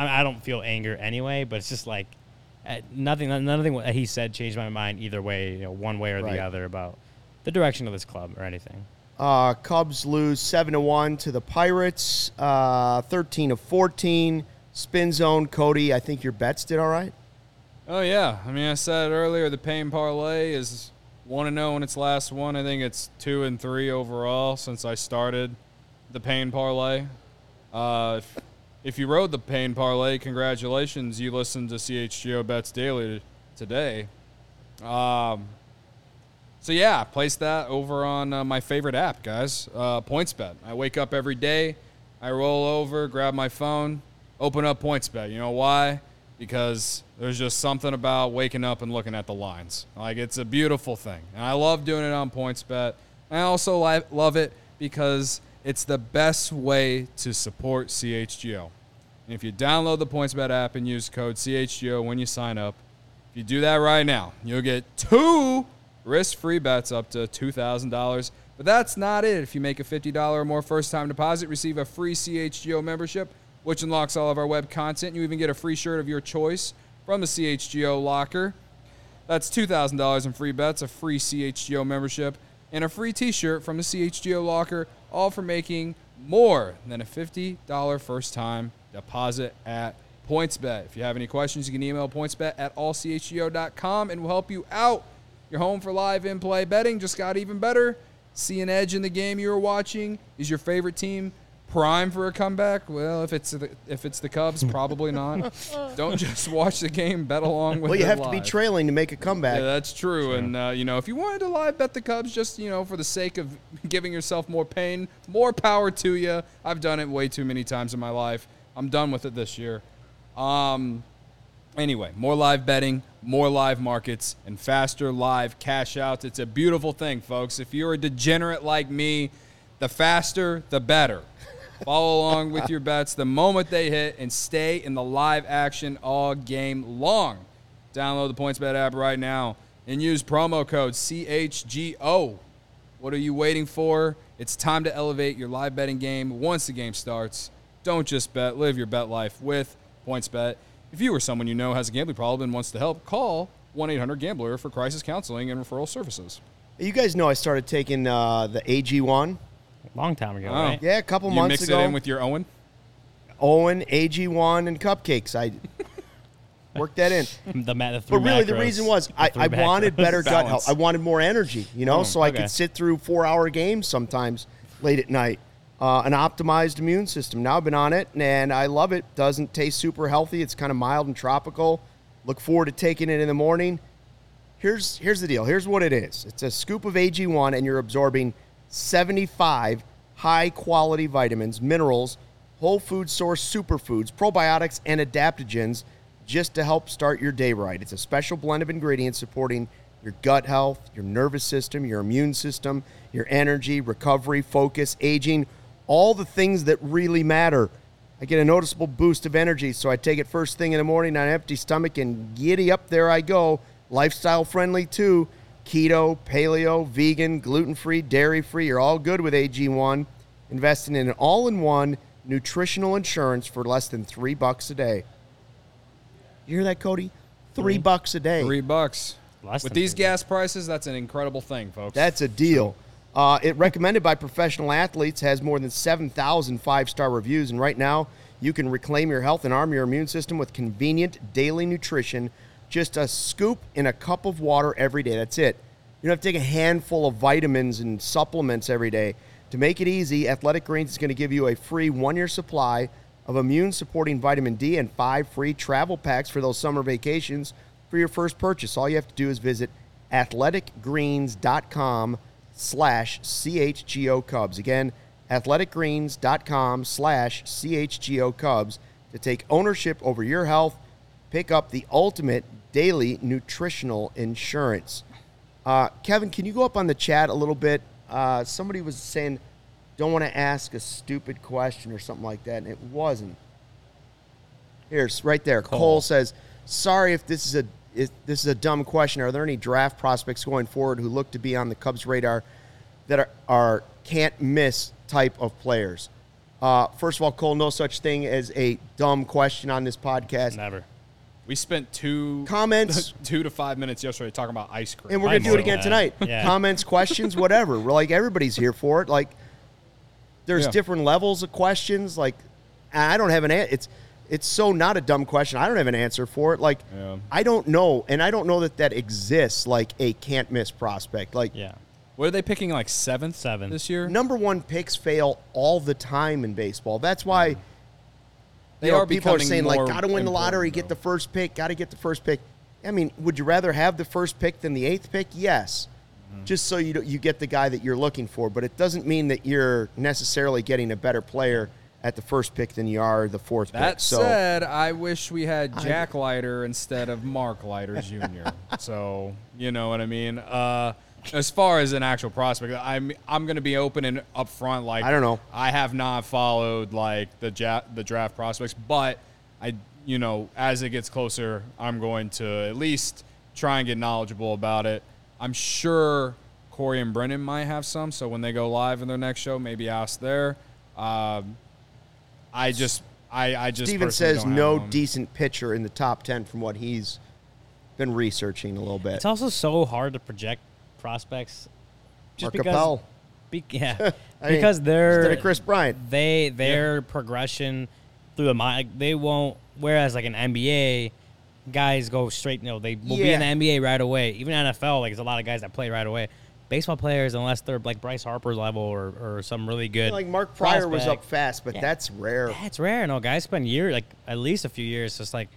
I, I don't feel anger anyway, but it's just like uh, nothing. Nothing what he said changed my mind either way, you know, one way or Right. the other about the direction of this club or anything. Uh, Cubs lose seven to one to the Pirates. Uh, Thirteen of fourteen. Spin zone. Cody, I think your bets did all right. Oh yeah, I mean I said earlier the pain parlay is one to zero in its last one. I think it's two and three overall since I started the pain parlay. Uh, if, if you rode the pain parlay, congratulations, you listened to CHGO Bets Daily today. Um, so yeah, place that over on uh, my favorite app, guys. Uh, PointsBet. I wake up every day, I roll over, grab my phone, open up PointsBet. You know why? Because there's just something about waking up and looking at the lines. Like it's a beautiful thing, and I love doing it on PointsBet. I also li- love it because it's the best way to support CHGO. And if you download the PointsBet app and use code CHGO when you sign up, if you do that right now, you'll get two risk-free bets up to $2,000. But that's not it. If you make a $50 or more first-time deposit, receive a free CHGO membership, which unlocks all of our web content. You even get a free shirt of your choice from the CHGO locker. That's $2,000 in free bets, a free CHGO membership, and a free t-shirt from the CHGO locker, all for making more than a $50 first-time deposit at PointsBet. If you have any questions, you can email pointsbet at allchgo.com and we'll help you out. Your home for live in-play betting just got even better. See an edge in the game you are watching? Is your favorite team prime for a comeback? Well, if it's the if it's the Cubs, probably not. [LAUGHS] Don't just watch the game, bet along with. Well, you it have to be trailing to make a comeback. Yeah, that's true. And uh, you know, if you wanted to live bet the Cubs, just you know, for the sake of giving yourself more pain, more power to you. I've done it way too many times in my life. I'm done with it this year. Um, anyway, more live betting, more live markets, and faster live cash outs. It's a beautiful thing, folks. If you're a degenerate like me, the faster, the better. Follow along with your bets the moment they hit and stay in the live action all game long. Download the PointsBet app right now and use promo code CHGO. What are you waiting for? It's time to elevate your live betting game once the game starts. Don't just bet, live your bet life with PointsBet. If you or someone you know has a gambling problem and wants to help, call 1 800 Gambler for crisis counseling and referral services. You guys know I started taking uh, the AG1. Long time ago, Oh. right? Yeah, a couple You months mix ago. it in with your OWYN? OWYN, AG1, and cupcakes. I worked that in. [LAUGHS] The, ma- the three But really, the macros. reason was The I, three I wanted macros. better gut Balance. health. I wanted more energy, you know, Mm, so I okay. could sit through four hour games sometimes late at night. Uh, an optimized immune system. Now I've been on it and I love it. Doesn't taste super healthy. It's kind of mild and tropical. Look forward to taking it in the morning. Here's here's the deal. Here's what it is. It's a scoop of AG1 and you're absorbing 75 high quality vitamins, minerals, whole food source superfoods, probiotics and adaptogens just to help start your day right. It's a special blend of ingredients supporting your gut health, your nervous system, your immune system, your energy, recovery, focus, aging, all the things that really matter. I get a noticeable boost of energy, so I take it first thing in the morning on an empty stomach and giddy up there I go. Lifestyle friendly too. Keto, paleo, vegan, gluten free, dairy free, you're all good with AG1. Investing in an all in one nutritional insurance for less than three bucks a day. You hear that, Cody? Three bucks a day. Three bucks. Less With these three gas prices, that's an incredible thing, folks. That's a deal. Uh, it recommended by professional athletes has more than 7,000 five-star reviews, and right now you can reclaim your health and arm your immune system with convenient daily nutrition. Just a scoop in a cup of water every day. That's it. You don't have to take a handful of vitamins and supplements every day. To make it easy, Athletic Greens is going to give you a free one-year supply of immune-supporting vitamin D and five free travel packs for those summer vacations for your first purchase. All you have to do is visit athleticgreens.com slash CHGO Cubs. Again, athleticgreens.com slash CHGO Cubs to take ownership over your health. Pick up the ultimate daily nutritional insurance. Uh, Kevin, can you go up on the chat a little bit? Uh, somebody was saying, don't want to ask a stupid question or something like that, and it wasn't. Here's right there. Cole, Cole. says, "Sorry if this is a if this is a dumb question. Are there any draft prospects going forward who look to be on the Cubs' radar that are, are can't miss type of players?" Uh, first of all, Cole, no such thing as a dumb question on this podcast. Never. We spent two Comments? [LAUGHS] two to five minutes yesterday talking about ice cream. And we're gonna do it again than tonight. Yeah. Comments, questions, whatever. We're like everybody's here for it. Like there's Yeah. different levels of questions. Like I don't have an answer. It's it's so not a dumb question. I don't have an answer for it. Like Yeah. I don't know, and I don't know that that exists. Like a can't miss prospect. Like Yeah. what are they picking like seventh? Seventh. this year. number one picks fail all the time in baseball. That's why. Mm. They you know, are people are saying like, got to win the lottery, important, get the first pick, got to get the first pick. I mean, would you rather have the first pick than the eighth pick? Yes, Mm-hmm. just so you you get the guy that you're looking for. But it doesn't mean that you're necessarily getting a better player at the first pick than you are the fourth pick. That So said, I wish we had Jack Leiter instead of Mark Leiter Jr. [LAUGHS] so you know what I mean. Uh, as far as an actual prospect, I'm I'm going to be open and upfront. Like I don't know. I have not followed like the ja- the draft prospects, but I you know as it gets closer, I'm going to at least try and get knowledgeable about it. I'm sure Corey and Brennan might have some, so when they go live in their next show, maybe ask there. Um, I just I I just Steven says don't no decent pitcher in the top ten from what he's been researching a little bit. It's also so hard to project prospects. Just Mark because, Appel. be, yeah, [LAUGHS] I mean, [LAUGHS] because they're instead of Kris Bryant. they their progression through the mind they won't. Whereas like an NBA, guys go straight. You know, they will be in the NBA right away. Even NFL, like there's a lot of guys that play right away. baseball players, unless they're like Bryce Harper's level or, or some really good. Like Mark Prior was up fast, but Yeah. that's rare. Yeah, it's rare. No, guys spend years, like at least a few years, just like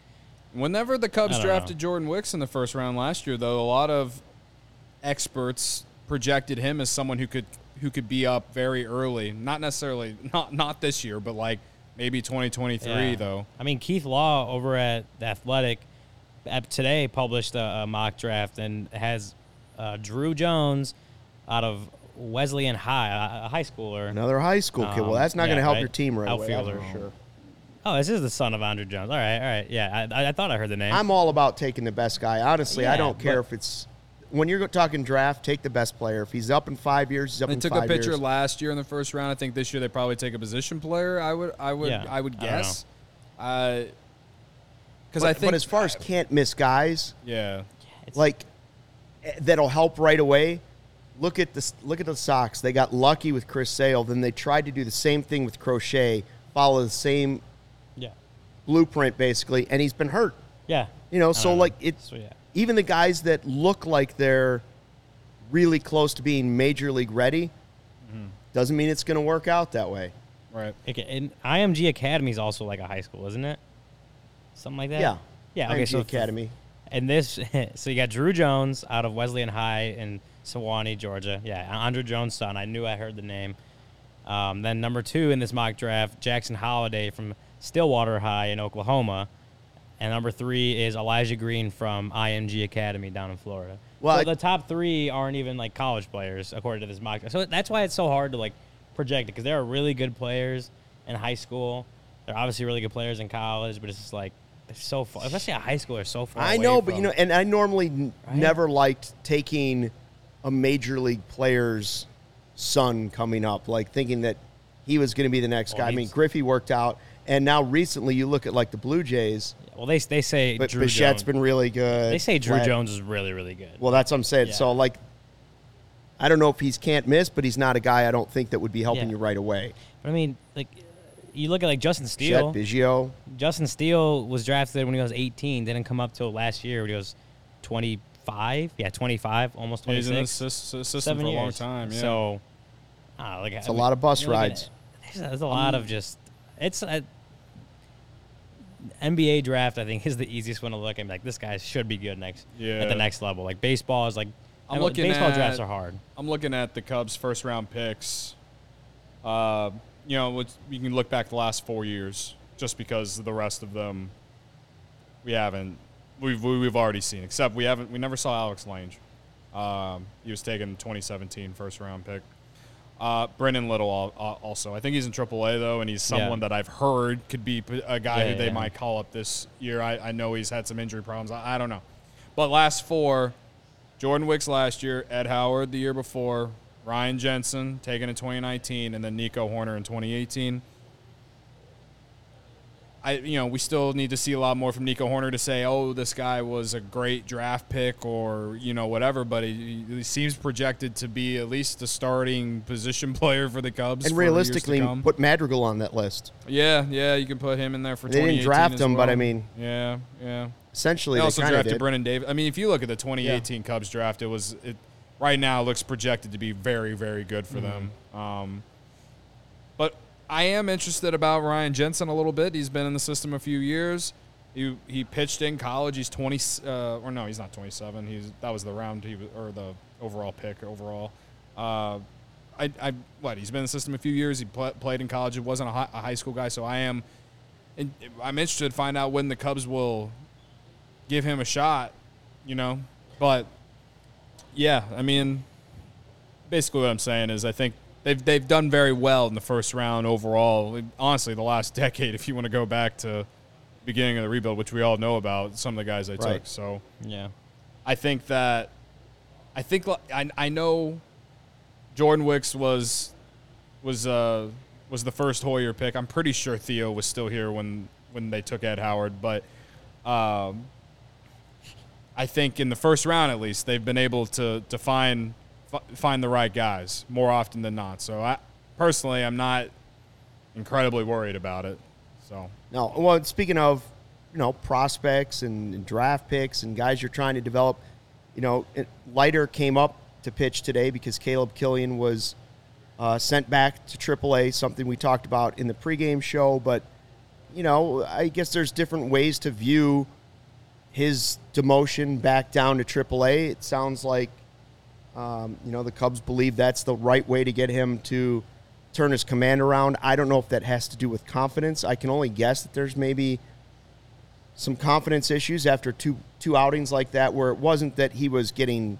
Whenever the Cubs drafted know. Jordan Wicks in the first round last year, though, a lot of experts projected him as someone who could who could be up very early. Not necessarily not not this year, but like maybe 2023 Yeah. though. I mean, Keith Law over at the Athletic uh, today published a, a mock draft and has uh, Druw Jones out of Wesleyan High, a, a high schooler. Another high school kid. Well, Um, that's not going to help right? your team right away. Outfielder. for sure. Oh, this is the son of Andruw Jones. All right, all right. Yeah, I, I, I thought I heard the name. I'm all about taking the best guy. Honestly, I don't care but- if it's when you're talking draft. Take the best player. If he's up in five years, he's up They in took five a pitcher years. last year in the first round. I think this year they probably take a position player. I would I would Yeah, I would guess. Because But, I think but as far as can't miss guys, yeah. Like eh, that'll help right away. Look at this. Look at the Sox. They got lucky with Chris Sale. Then they tried to do the same thing with Crochet. Follow the same yeah, blueprint basically, and he's been hurt. yeah. You know, so don't like it's So, yeah. Even the guys that look like they're really close to being major league ready Mm-hmm. doesn't mean it's going to work out that way. Right. Okay, and IMG Academy is also like a high school, isn't it? Something like that. Yeah. Yeah. Okay. IMG So Academy. And this, [LAUGHS] so you got Druw Jones out of Wesleyan High in Suwanee, Georgia. Yeah, Andruw Jones' son. I knew I heard the name. Um, then number two in this mock draft, Jackson Holliday from Stillwater High in Oklahoma. And number three is Elijah Green from IMG Academy down in Florida. Well, so I- the top three aren't even like college players according to this mock. So that's why it's so hard to like project it because there are really good players in high school. They're obviously really good players in college, but it's just like they're so far, especially at high school. They're so far. I know, but you know, and I normally n- Right? never liked taking a major league player's son coming up, like thinking that he was going to be the next Well, guy. I mean, Griffey worked out, and now recently you look at like the Blue Jays, Well, they they say but Druw Bichette's Jones. been really good. They say Druw Vlad- Jones is really really good. Well, that's what I'm saying. Yeah. So like, I don't know if he's can't miss, but he's not a guy I don't think that would be helping Yeah. you right away. but I mean, like you look at like Justin Chet Steele. Biggio. Justin Steele was drafted when he was 18. Didn't come up till last year when he was 25. Yeah, 25, almost 26. He's 26. in the system Seven for a long time. Yeah. So, ah, like, It's a lot of bus rides. There's, there's a lot of just it's a NBA draft. I think is the easiest one to look at. Like this guy should be good next at the next level. Like baseball is like. I'm I looking baseball at- drafts are hard. I'm looking at the Cubs' first round picks. Uh, you know, which- you can look back the last four years, just because the rest of them we haven't we've we- we've already seen. Except we haven't we never saw Alex Lange. Um, he was taken in 2017 first round pick. Uh, Brendan Little al- al- also. I think he's in AAA though, and he's Yeah. someone that I've heard could be a guy Yeah, who they yeah. might call up this year. I, I know he's had some injury problems. I, I don't know, but last four, Jordan Wicks last year, Ed Howard the year before, Ryan Jensen taken in 2019, and then Nico Hoerner in 2018. I, you know, we still need to see a lot more from Nico Hoerner to say, oh, this guy was a great draft pick or, you know, whatever, but he, he seems projected to be at least the starting position [LAUGHS] player for the Cubs. And for years to realistically, put Madrigal on that list. yeah, yeah, you can put him in there for They didn't draft him, but. I mean- yeah, yeah. Essentially, They they, also of drafted did. Brennen Davis. I mean, if you look at the 2018 Cubs draft, it was it right now looks projected to be very, very good for them. Um, but I am interested about Ryan Jensen a little bit. He's been in the system a few years. He he pitched in college. He's 20 uh, or no, he's not 27. He's that was the round he was, or the overall pick overall. Uh, I, I what he's been in the system a few years. He pl- played in college. It wasn't a high, a high school guy, so I am. I'm interested to find out when the Cubs will give him a shot, you know. But yeah, I mean, basically what I'm saying is I think they've they've done very well in the first round overall. Honestly, the last [LAUGHS] decade, if you want to go back to beginning of the rebuild, which we all know about, some of the guys they Right. took. So Yeah. I think that I think I I know Jordan Wicks was was uh was the first Hoyer pick. I'm pretty sure Theo was still here when when they took Ed Howard, but um, I think in the first round at least they've been able to to find fi- find the right guys more often than not. So I personally I'm not incredibly worried about it. So No, well, speaking of, you know, prospects and, and draft picks and guys you're trying to develop, you know, it, Leiter came up to pitch today because Caleb Killian was uh, sent back to AAA, something we talked about in the pregame show. But, you know, I guess there's different ways to view his demotion back down to AAA. It sounds like, um, you know, the Cubs believe that's the right way to get him to turn his command around. I don't know if that has to do with confidence. I can only guess that there's maybe some confidence issues after two two outings like that, where it wasn't that he was getting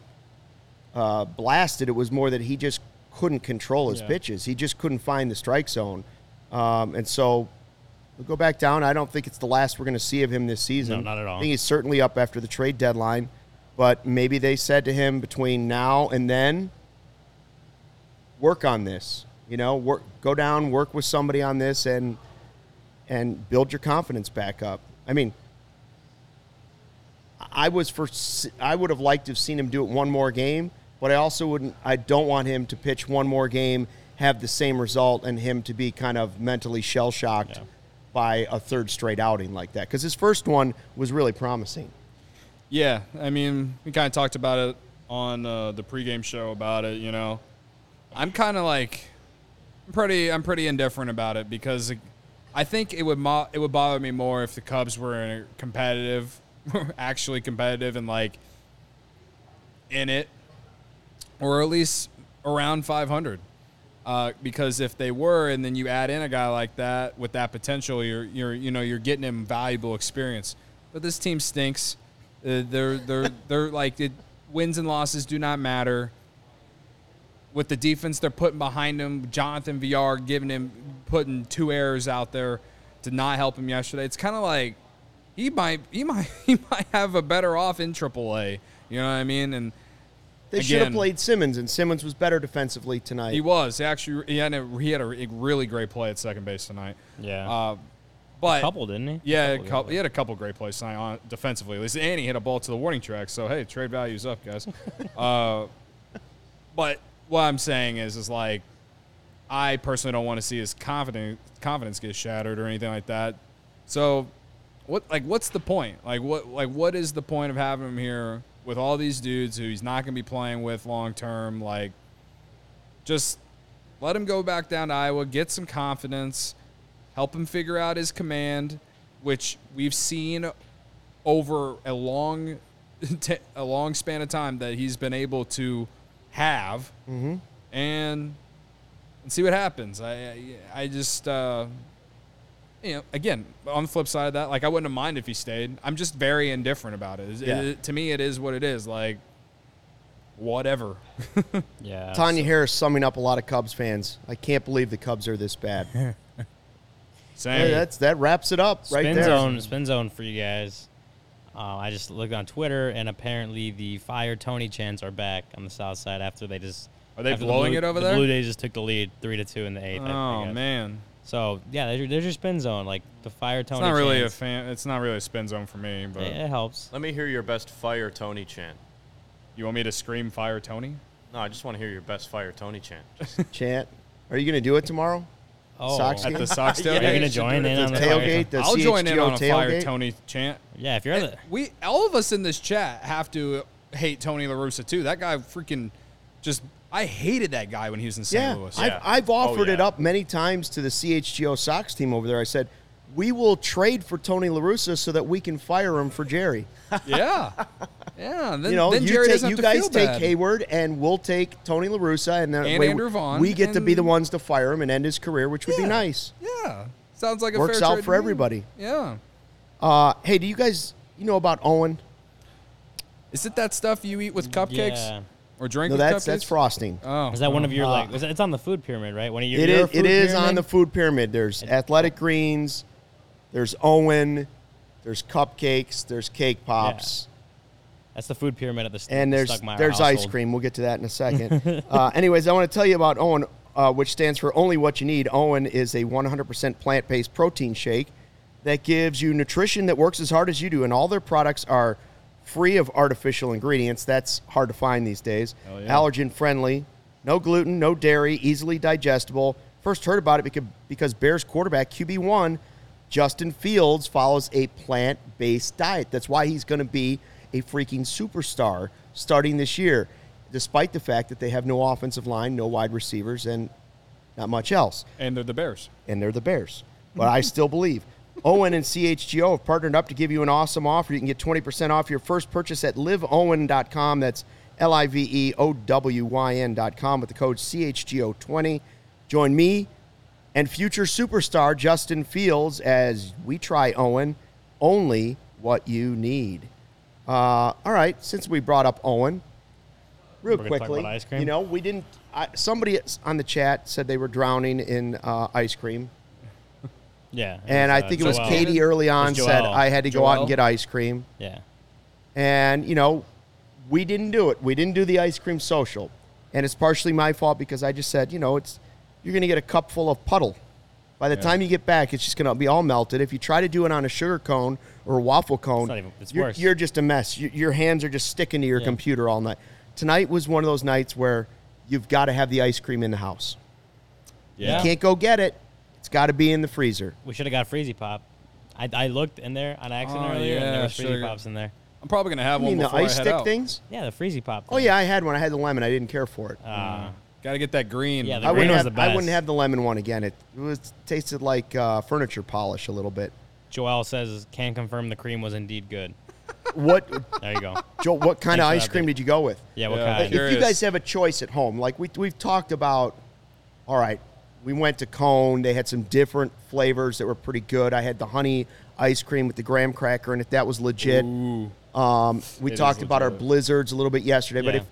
uh, blasted. It was more that he just couldn't control his Yeah. pitches. He just couldn't find the strike zone, um, and so we'll go back down. I don't think it's the last we're going to see of him this season. No, not at all. I think he's certainly up after the trade deadline, but maybe they said to him between now and then, work on this. You know, work, go down, work with somebody on this, and and build your confidence back up. I mean, I was for I would have liked to have seen him do it one more game, but I also wouldn't. I don't want him to pitch one more game, have the same result, and him to be kind of mentally shell shocked Yeah. by a third straight outing like that. Because his first one was really promising. Yeah, I mean, we kind of talked about it on uh, the pregame show about it. You know, I'm kind of like, I'm pretty, I'm pretty indifferent about it because I think it would mo- it would bother me more if the Cubs were competitive, [LAUGHS] actually competitive and like in it, or at least around 500. Uh, because if they were, and then you add in a guy like that with that potential, you're you're you know you're getting him valuable experience. But this team stinks. Uh, they're they're they're like it, wins and losses do not matter. With the defense they're putting behind him, Jonathan Villar giving him putting two errors out there to not help him yesterday. It's kind of like he might he might [LAUGHS] he might have a better off in AAA. You know what I mean? And They should have played Simmons, and Simmons was better defensively tonight. he was He actually he had a, he had a really great play at second base tonight. Yeah. Uh, but a couple, didn't he? Yeah, a Couple, couple, he had a couple great plays tonight on defensively. At least, and he hit a ball to the warning track. So hey, trade value's up, guys. [LAUGHS] uh, but what I'm saying is, is like, I personally don't want to see his confidence confidence get shattered or anything like that. So, what like what's the point? Like what like what is the point of having him here with all these dudes who he's not going to be playing with long term? Like, just let him go back down to Iowa, get some confidence, help him figure out his command, which we've seen over a long, [LAUGHS] t- a long span of time that he's been able to have, Mm-hmm. and and see what happens. I I, I just. Uh, you know, again, on the flip side of that, like I wouldn't have minded if he stayed. I'm just very indifferent about it. It- Yeah. it- to me, it is what it is. Like, whatever. [LAUGHS] Yeah. Tanya Harris summing up a lot of Cubs fans. I can't believe the Cubs are this bad. [LAUGHS] Same. Hey, that's that wraps it up right spin there. zone, spin zone for you guys. Uh, I just looked on Twitter, and apparently the Fire Tony chants are back on the South Side after they just Are they after the blowing Blue- it over the there? Blue Jays just took the lead, three to two in the eighth. I- I oh man. So yeah, there's your, there's your spin zone, like the Fire Tony. It's not really a fan. It's not really a spin zone for me. But It, it helps. Let me hear your best fire Tony chant. you want me to scream "Fire Tony"? No, I just want to hear your best fire Tony chant. [LAUGHS] Chant. Are you going to do it tomorrow? Oh, Sox At game? [LAUGHS] the Sox Yeah, Are you tailgate. gonna join in on The the tailgate, the I'll join in on a Fire tailgate. Tony chant. Yeah, if you're the We all of us in this chat have to hate Tony La Russa too. That guy freaking just. I hated that guy when he was in St. Yeah, Louis. Yeah. I've, I've offered Oh, it up many times to the CHGO Sox team over there. I said, we will trade for Tony La Russa so that we can fire him for Jerry. Yeah, yeah. Then, you know, then you, Jerry take, you guys take bad. Heyward, and we'll take Tony La Russa, and then And Andrew Vaughn, we get to be the ones to fire him and end his career, which would be nice. Yeah, sounds like a Works fair out trade for to me. everybody. Yeah. Uh, hey, do you guys you know about OWYN? Is it that stuff you eat with cupcakes Yeah. or drink No, with that's cupcakes? that's frosting. Oh, Is that one of your Uh, like? is It's on the food pyramid, right? One of your. It you're is. It on the food pyramid. There's athletic greens. There's OWYN. There's cupcakes. There's cake pops. That's the food pyramid at the st- and there's Stuckmeyer there's ice cream. We'll get to that in a [LAUGHS] second. uh, anyways, I want to tell you about OWYN, uh, which stands for Only What You Need. OWYN is a 100% plant-based protein shake that gives you nutrition that works as hard as you do, and all their products are free of artificial ingredients. That's hard to find these days. Hell yeah. Allergen friendly, no gluten, no dairy, easily digestible. First heard about it because because Bears quarterback QB one. Justin Fields follows a plant based diet. That's why he's going to be a freaking superstar starting this year. despite the fact that they have no offensive line, no wide receivers, and not much else. And they're the Bears. And they're the Bears. But I still believe. [LAUGHS] OWYN and CHGO have partnered up to give you an awesome offer. You can get 20% off your first purchase at liveowyn.com. That's L I V E O W Y N.com with the code CHGO20. Join me and future superstar Justin Fields as we try OWYN only what you need. Uh, all right, since we brought up OWYN, real We're gonna talk quickly, about ice cream? you know, we didn't. I, somebody on the chat said they were drowning in uh, ice cream, [LAUGHS] Yeah. and I uh, think it was Joel. Katie early on said I had to go out and get ice cream, Yeah. and you know, we didn't do it. We didn't do the ice cream social, and it's partially my fault because I just said, you know, it's you're going to get a cup full of puddle. By the Yeah. time you get back, it's just going to be all melted. If you try to do it on a sugar cone or a waffle cone, not even- it's you're, worse. you're just a mess. Your, your hands are just sticking to your Yeah. computer all night. Tonight was one of those nights where you've got to have the ice cream in the house. Yeah. You can't go get it. It's got to be in the freezer. We should have got Freezy Pop. I, I looked in there on accident Oh, earlier, and there was Freezy sugar. Pops in there. I'm probably gonna have I one mean, the ice I head stick out. things? Yeah, the Freezy Pop. Oh, yeah, I had one. I had the lemon. I didn't care for it. Uh, Got to get that green. Yeah, the I green wouldn't, was have, the I wouldn't have the lemon one again. It, it was tasted like uh, furniture polish a little bit. Joel says can confirm the cream was indeed good. [LAUGHS] What, There you go. Joe? What kind of Thanks for ice cream did you go with? Yeah, what Yeah. kind? if you guys have a choice at home, like we, we've talked about, all right, we went to Cone. They had some different flavors that were pretty good. I had the honey ice cream with the graham cracker in it. That was legit. Ooh. Um, we It is talked about our blizzards a little bit yesterday. But if,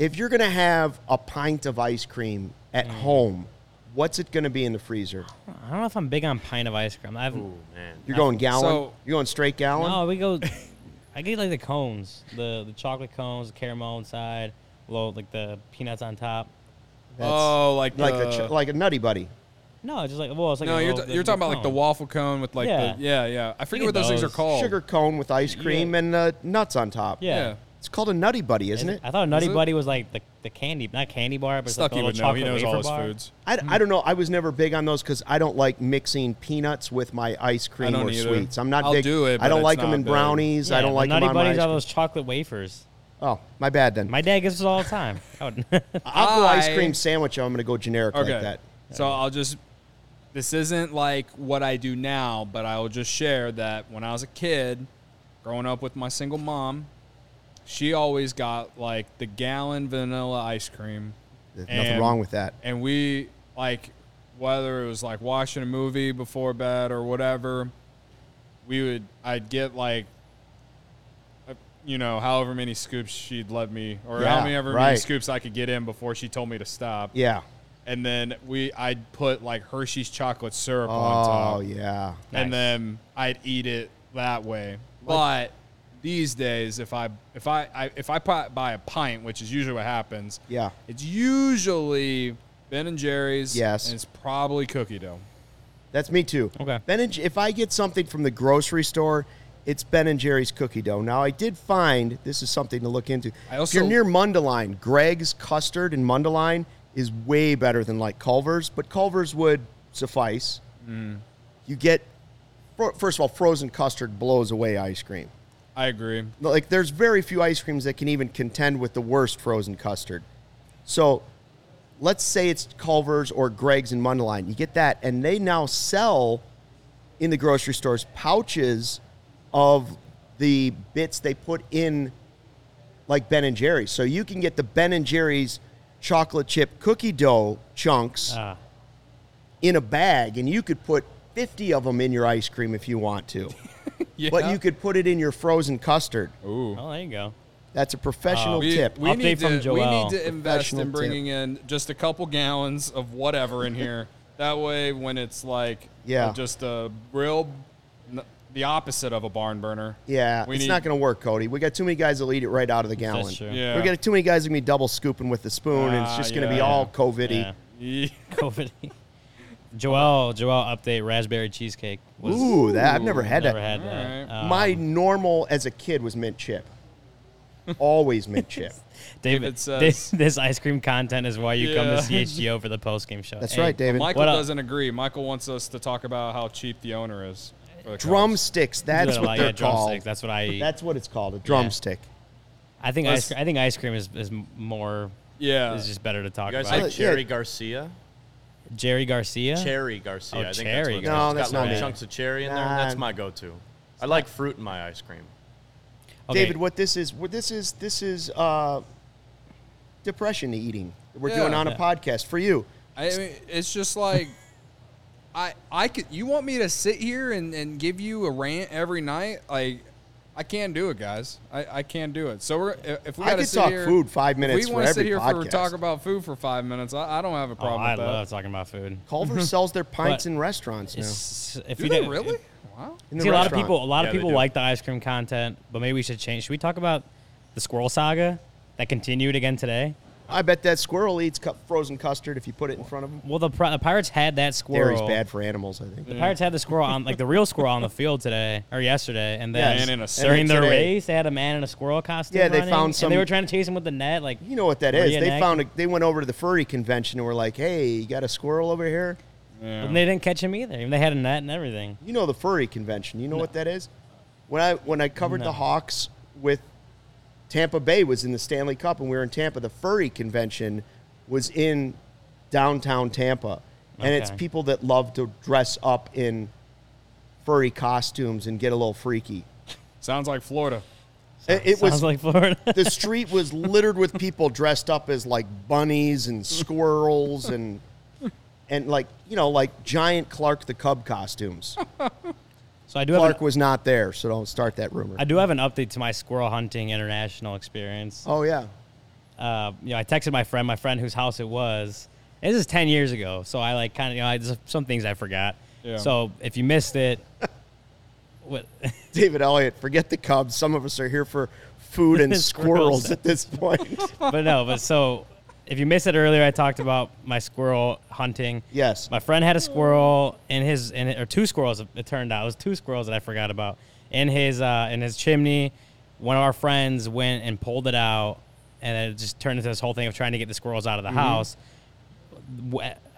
if you're going to have a pint of ice cream at Mm. home, what's it going to be in the freezer? I don't know if I'm big on pint of ice cream. I've Ooh, man. You're going gallon? So- you're going straight gallon? no, we go. [LAUGHS] I get like the cones, the the chocolate cones, the caramel inside, little like the peanuts on top. That's oh, like like, the, a, ch- like a nutty buddy. No, just like well, it's like no, a you're, little- t- you're talking about like the waffle cone with like Yeah. the yeah yeah. I forget what those, things are called. Sugar cone with ice cream Yeah. and uh, nuts on top. Yeah. Yeah. It's called a nutty buddy, isn't it? I thought Nutty it? Buddy was like the, the candy, not candy bar, but it's like Stucky a would little know. He chocolate knows all wafer his bar. foods. I, I don't know. I was never big on those because I don't like mixing peanuts with my ice cream don't or either. sweets. I'm not I'll big. do it, I but don't it's like them not in big. brownies. Yeah, I don't the like Nutty them on my Buddies ice are those chocolate wafers. Oh, my bad then. My dad gets those all the time. I would- [LAUGHS] I'll go ice I- cream sandwich. I'm going to go generic Okay. like that. So I'll just. This isn't like what I do now, but I will just share that when I was a kid, growing up with my single mom, she always got like the gallon vanilla ice cream. There's nothing wrong with that. and we like whether it was like watching a movie before bed or whatever we would i'd get like uh, you know however many scoops she'd let me or Yeah, how many ever many scoops i could get in before she told me to stop Yeah. and then we i'd put like hershey's chocolate syrup on top. Oh top yeah. Nice. and then i'd eat it that way but these days if i if i, I if i buy a pint which is usually what happens Yeah. it's usually Ben and Jerry's. Yes. and it's probably cookie dough. That's me too. Okay. Ben and if I get something from the grocery store, it's Ben and Jerry's cookie dough. Now I did find this is something to look into. I if you're near Mundelein, Greg's custard in Mundelein is way better than like Culver's, but Culver's would suffice. Mm. You get first of all, frozen custard blows away ice cream. I agree. Like there's very few ice creams that can even contend with the worst frozen custard. So let's say it's Culver's or Greg's in Mundelein. You get that, and they now sell in the grocery stores pouches of the bits they put in like Ben and Jerry's. So you can get the Ben and Jerry's chocolate chip cookie dough chunks Ah, in a bag, and you could put 50 of them in your ice cream if you want to. [LAUGHS] Yeah. But you could put it in your frozen custard. Ooh. well, there you go. That's a professional Uh, We, tip. we Update need from to, we need to invest Professional in tip. bringing in just a couple gallons of whatever in here. [LAUGHS] that way, when it's like Yeah. uh, just a real, the opposite of a barn burner. Yeah, We it's need- not going to work, Cody. We got too many guys that'll eat it right out of the gallon. true. Yeah. We got too many guys that can be double scooping with the spoon, and it's Ah, just going to be all COVID-y. Yeah. [LAUGHS] Yeah. COVID. Joel, Joel, update raspberry cheesecake. Was, Ooh, that I've never had never that. had that. Alright. Um, My normal as a kid was mint chip. [LAUGHS] Always mint chip. David David says- this, this ice cream content is why you come to Yeah. CHGO for the post game show. That's Hey, right, David. Michael What doesn't agree. Michael wants us to talk about how cheap the owner is. the Drumsticks. That's yeah, what like, they're yeah, called. drumsticks. That's what I eat. [LAUGHS] That's what it's called. A drumstick. I think Let's- ice. I think ice cream is, is more. Yeah. is just better to talk You guys about. like Yeah. Cherry Garcia? Jerry Garcia. Cherry Garcia. Oh, I think cherry that's what No, it's got that's little not me. chunks of cherry in there. Nah. That's my go-to. I like fruit in my ice cream. Okay, David, what this is, what this is, this is uh, depression eating. We're doing Yeah. on a podcast for you. I mean, it's just like [LAUGHS] I I could. You want me to sit here and, and give you a rant every night? Like I can't do it, guys. I, I can't do it. So we're if we I could sit talk here, food five if minutes we wanna sit here podcast. for talk about food for five minutes. I, I don't have a Oh, problem I with that. love talking about food. Culver [LAUGHS] sells their pints in restaurants now. If Do you they didn't- really? Wow. See, a lot of people, a lot Yeah, of people like the ice cream content, but maybe we should change. Should we talk about the squirrel saga that continued again today? I bet that squirrel eats cu- frozen custard if you put it in front of him. Well, the, Pri- the Pirates had that squirrel. Dairy's bad for animals, I think. The Pirates had the squirrel on, like the real squirrel on the field today or yesterday, and then Yes. And in a during And their today. race, they had a man in a squirrel costume. Yeah, they running, found and some- they were trying to chase him with the net. Like, You know what that is? They Reenacting. found a, they went over to the furry convention and were like, "Hey, you got a squirrel over here?" Yeah. and they didn't catch him either. Even they had a net and everything. You know the furry convention. You know what that is? When I when I covered No. the Hawks with Tampa Bay was in the Stanley Cup and we were in Tampa. The furry convention was in downtown Tampa. And it's people that love to dress up in furry costumes and get a little freaky. Sounds like Florida. It, it Sounds was like Florida. [LAUGHS] the street was littered with people dressed up as like bunnies and squirrels and and like you know like giant Clark the Cub costumes. [LAUGHS] so I do have Clark an, was not there, so don't start that rumor. I do have an update to my squirrel hunting international experience. oh yeah. uh, you know, I texted my friend, my friend whose house it was. This is ten years ago, so I like kind of, you know, I, there's some things I forgot. Yeah. So if you missed it, [LAUGHS] what? David Elliott, forget the Cubs. Some of us are here for food and [LAUGHS] Squirrels. squirrels at this point. [LAUGHS] but no, but so if you missed it earlier, I talked about my squirrel hunting. yes. My friend had a squirrel in his, in or two squirrels. It turned out it was two squirrels that I forgot about in his uh, in his chimney. One of our friends went and pulled it out, and it just turned into this whole thing of trying to get the squirrels out of the house.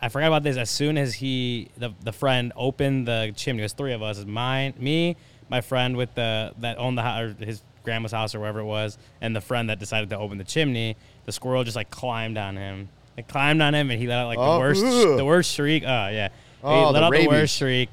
I forgot about this. As soon as he, the, the friend, opened the chimney, it was three of us. It mine, me, my friend with the that owned the house, his grandma's house or wherever it was, and the friend that decided to open the chimney. The squirrel just like climbed on him. It climbed on him, and he let out like Oh, the worst, ugh. the worst shriek. Oh yeah, Oh, he let the out rabies. the worst shriek.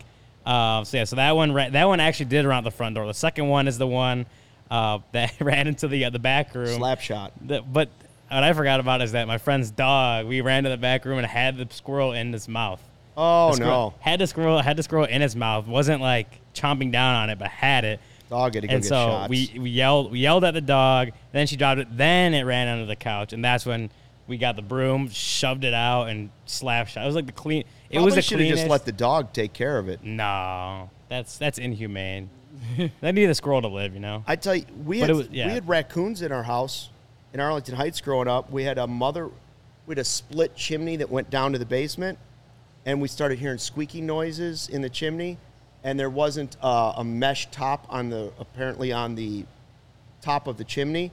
Uh, so yeah, so that one, ra- that one actually did run out the front door. The second one is the one uh, [LAUGHS] that ran into the uh, the back room. Slap shot. The, but what I forgot about is that my friend's dog. We ran to the back room and had the squirrel in his mouth. Oh The squirrel- no. Had the squirrel had the squirrel in his mouth. wasn't like chomping down on it, but had it. Dog had to go and get so shots. we we yelled we yelled at the dog. Then she dropped it. Then it ran under the couch, and that's when we got the broom, shoved it out, and slap shot. It was like the clean. It Probably was the should have just let the dog take care of it. no, that's that's inhumane. they need a squirrel to live, you know. I tell you, we But had, was- yeah. we had raccoons in our house in Arlington Heights growing up. We had a mother, we had a split chimney that went down to the basement, and we started hearing squeaking noises in the chimney, and there wasn't uh, a mesh top on the apparently on the top of the chimney,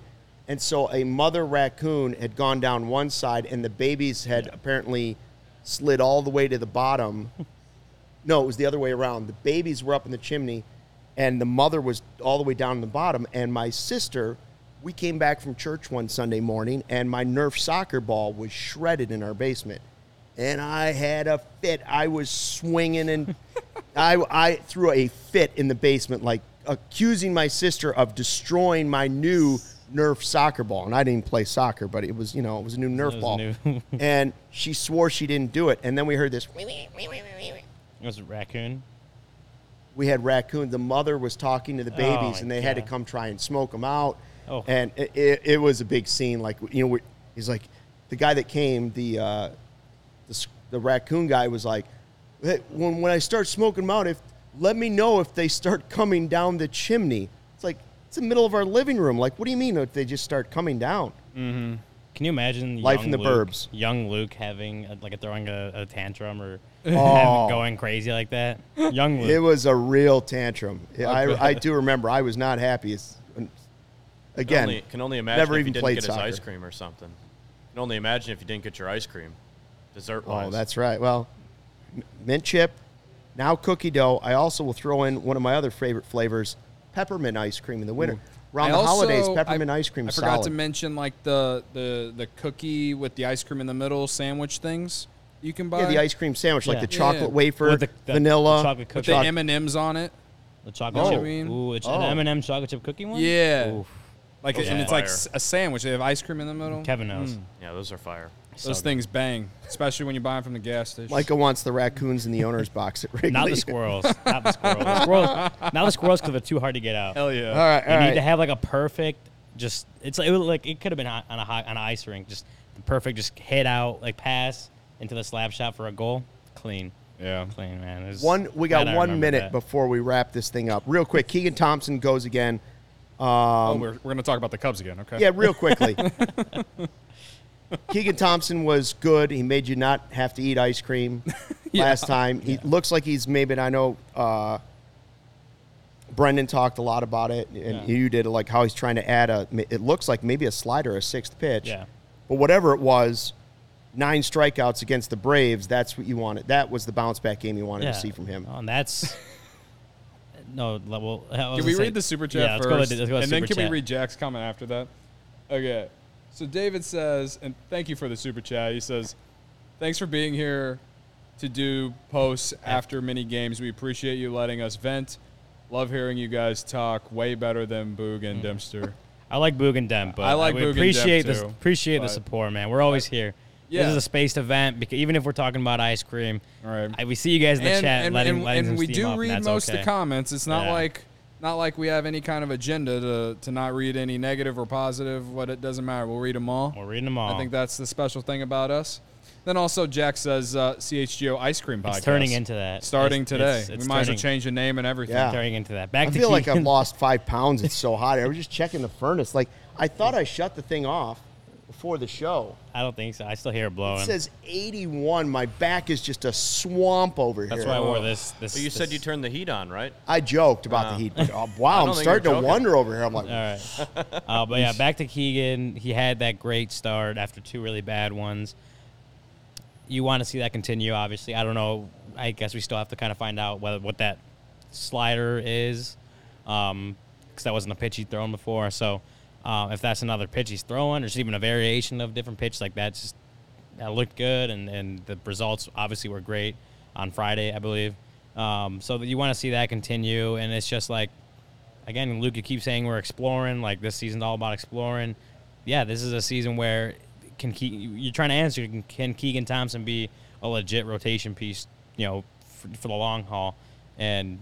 and so a mother raccoon had gone down one side, and the babies had apparently slid all the way to the bottom. [LAUGHS] No, it was the other way around. The babies were up in the chimney, and the mother was all the way down in the bottom. And my sister, we came back from church one Sunday morning, and my Nerf soccer ball was shredded in our basement. And I had a fit. I was swinging, and [LAUGHS] I, I threw a fit in the basement, like accusing my sister of destroying my new Nerf soccer ball. And I didn't play soccer, but it was, you know, it was a new Nerf ball. new. [LAUGHS] and she swore she didn't do it. And then we heard this. It was a raccoon. we had raccoons. The mother was talking to the babies, Oh, and they had to come try and smoke them out. Oh. And it, it, it was a big scene. Like you know, he's like the guy that came, the uh, the, the raccoon guy was like, "Hey, when when I start smoking them out, if let me know if they start [LAUGHS] coming down the chimney. It's like it's the middle of our living room. Like, what do you mean if they just start coming down? Mm-hmm. Can you imagine Life in the Luke, burbs. Young Luke having a, like a, throwing a, a tantrum or [LAUGHS] Oh. going crazy like that. Young Luke. It was a real tantrum. [LAUGHS] I, I do remember. I was not happy. It's, Can again, only, can only imagine never if even you didn't played get his ice cream or something. Can only imagine if you didn't get your ice cream, dessert wise. Oh, that's right. Well, mint chip, now cookie dough. I also will throw in one of my other favorite flavors, peppermint ice cream in the winter. I Around the also- holidays, peppermint I, ice cream. I forgot to mention like the the the cookie with the ice cream in the middle sandwich things you can buy. Yeah, the ice cream sandwich, like the chocolate Yeah. wafer, With the- the- vanilla, the chocolate with the M and M's on it. The chocolate Oh. chip. I mean- Ooh, it's Oh. an M&M chocolate chip cookie one. Yeah, Oof. like Those and it's like a sandwich. They have ice cream in the middle. Kevin knows. Yeah, those are fire. So Those good. things bang, especially when you buy them from the gas station. Michael wants the raccoons in the owner's box at Wrigley. Not the squirrels. [LAUGHS] Not the squirrels. The squirrels. Not the squirrels because they're too hard to get out. hell yeah. All right, You all need right. to have like a perfect, just it's like, it was like it could have been on a hot, on an ice rink, just the perfect, just hit out like pass into the slap shot for a goal, clean, Yeah. clean man. It was- One, we got one minute that. before we wrap this thing up. Real quick, Keegan Thompson goes again. Um, oh, we're, we're gonna talk about the Cubs again. Okay. Yeah, real quickly. [LAUGHS] [LAUGHS] Keegan Thompson was good. He made you not have to eat ice cream [LAUGHS] last time. He looks like he's maybe. I know uh, Brendan talked a lot about it, and Yeah. you did like how he's trying to add a. It looks like maybe a slider, a sixth pitch. Yeah. But whatever it was, nine strikeouts against the Braves. That's what you wanted. That was the bounce back game you wanted yeah. to see from him. Oh, and that's [LAUGHS] no. Well, I Can we say- read the super chat yeah, let's first? Go, to- let's go to and then can chat. we read Jack's comment after that? Okay. So David says, and thank you for the super chat. He says, "Thanks for being here to do posts after many games. We appreciate you letting us vent. Love hearing you guys talk. Way better than Boog and mm. Dempster. [LAUGHS] I like Boog and Dem, but I like we Boog and appreciate the appreciate the support, man. We're always here. Yeah. This is a spaced event because even if we're talking about ice cream, All right. I, we see you guys in the and, chat and, letting, and, letting and we do read most okay. of the comments. It's not Yeah. like not like we have any kind of agenda to to not read any negative or positive. What it doesn't matter. We'll read them all. We're reading them all. I think that's the special thing about us. Then also Jack says uh, CHGO ice cream podcast. it's turning into that. starting It's- today. it's- it's we might as well turning- change the name and everything. Yeah. Turning into that. Back I to feel like I've lost five pounds. It's so hot. I was just checking the furnace. Like I thought I shut the thing off before the show. I don't think so. I still hear it blowing. It says 81. My back is just a swamp over here. That's here. why I wore this. This. But you said you turned the heat on, right? I joked about Wow. the uh-huh. heat. But, oh, [LAUGHS] I wow, don't I'm think starting you're to joking. wonder over here. I'm like, All right. [LAUGHS] uh, but yeah, back to Keegan. He had that great start after two really bad ones. You want to see that continue, obviously. I don't know. I guess we still have to kind of find out whether what that slider is, um, because that wasn't a pitch he'd thrown before. So uh, if that's another pitch he's throwing, or just even a variation of different pitch like that, just that looked good, and, and the results obviously were great on Friday, I believe. Um, so that you want to see that continue, and it's just like again, Luke, you keep saying we're exploring. Like this season's all about exploring. Yeah, this is a season where can Ke- you're trying to answer can, Keegan Thompson be a legit rotation piece? You know, for, for the long haul, and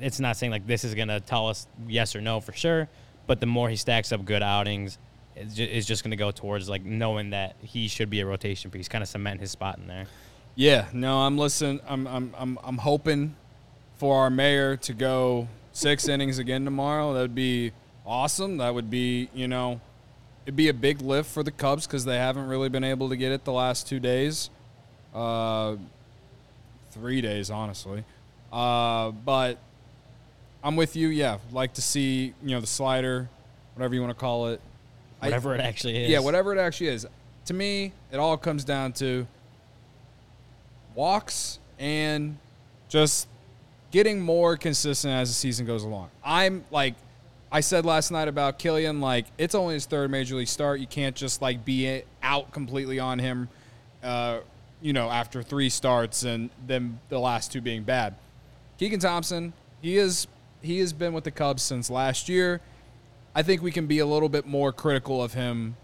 it's not saying like this is gonna tell us yes or no for sure. But the more he stacks up good outings, it's just, it's just gonna go towards like knowing that he should be a rotation piece, kind of cement his spot in there. Yeah, no, I'm listening. I'm I'm I'm I'm hoping for our mayor to go six innings again tomorrow. That would be awesome. That would be you know, it'd be a big lift for the Cubs because they haven't really been able to get it the last two days, uh, three days honestly. Uh, but I'm with you. Yeah, like to see you know the slider, whatever you want to call it. I- Whatever it actually is. yeah, whatever it actually is. To me, it all comes down to walks and just getting more consistent as the season goes along. I'm like I said last night about Kilian, like it's only his third major league start. You can't just like be out completely on him, uh, you know, after three starts and then the last two being bad. Keegan Thompson, he is he has been with the Cubs since last year. I think we can be a little bit more critical of him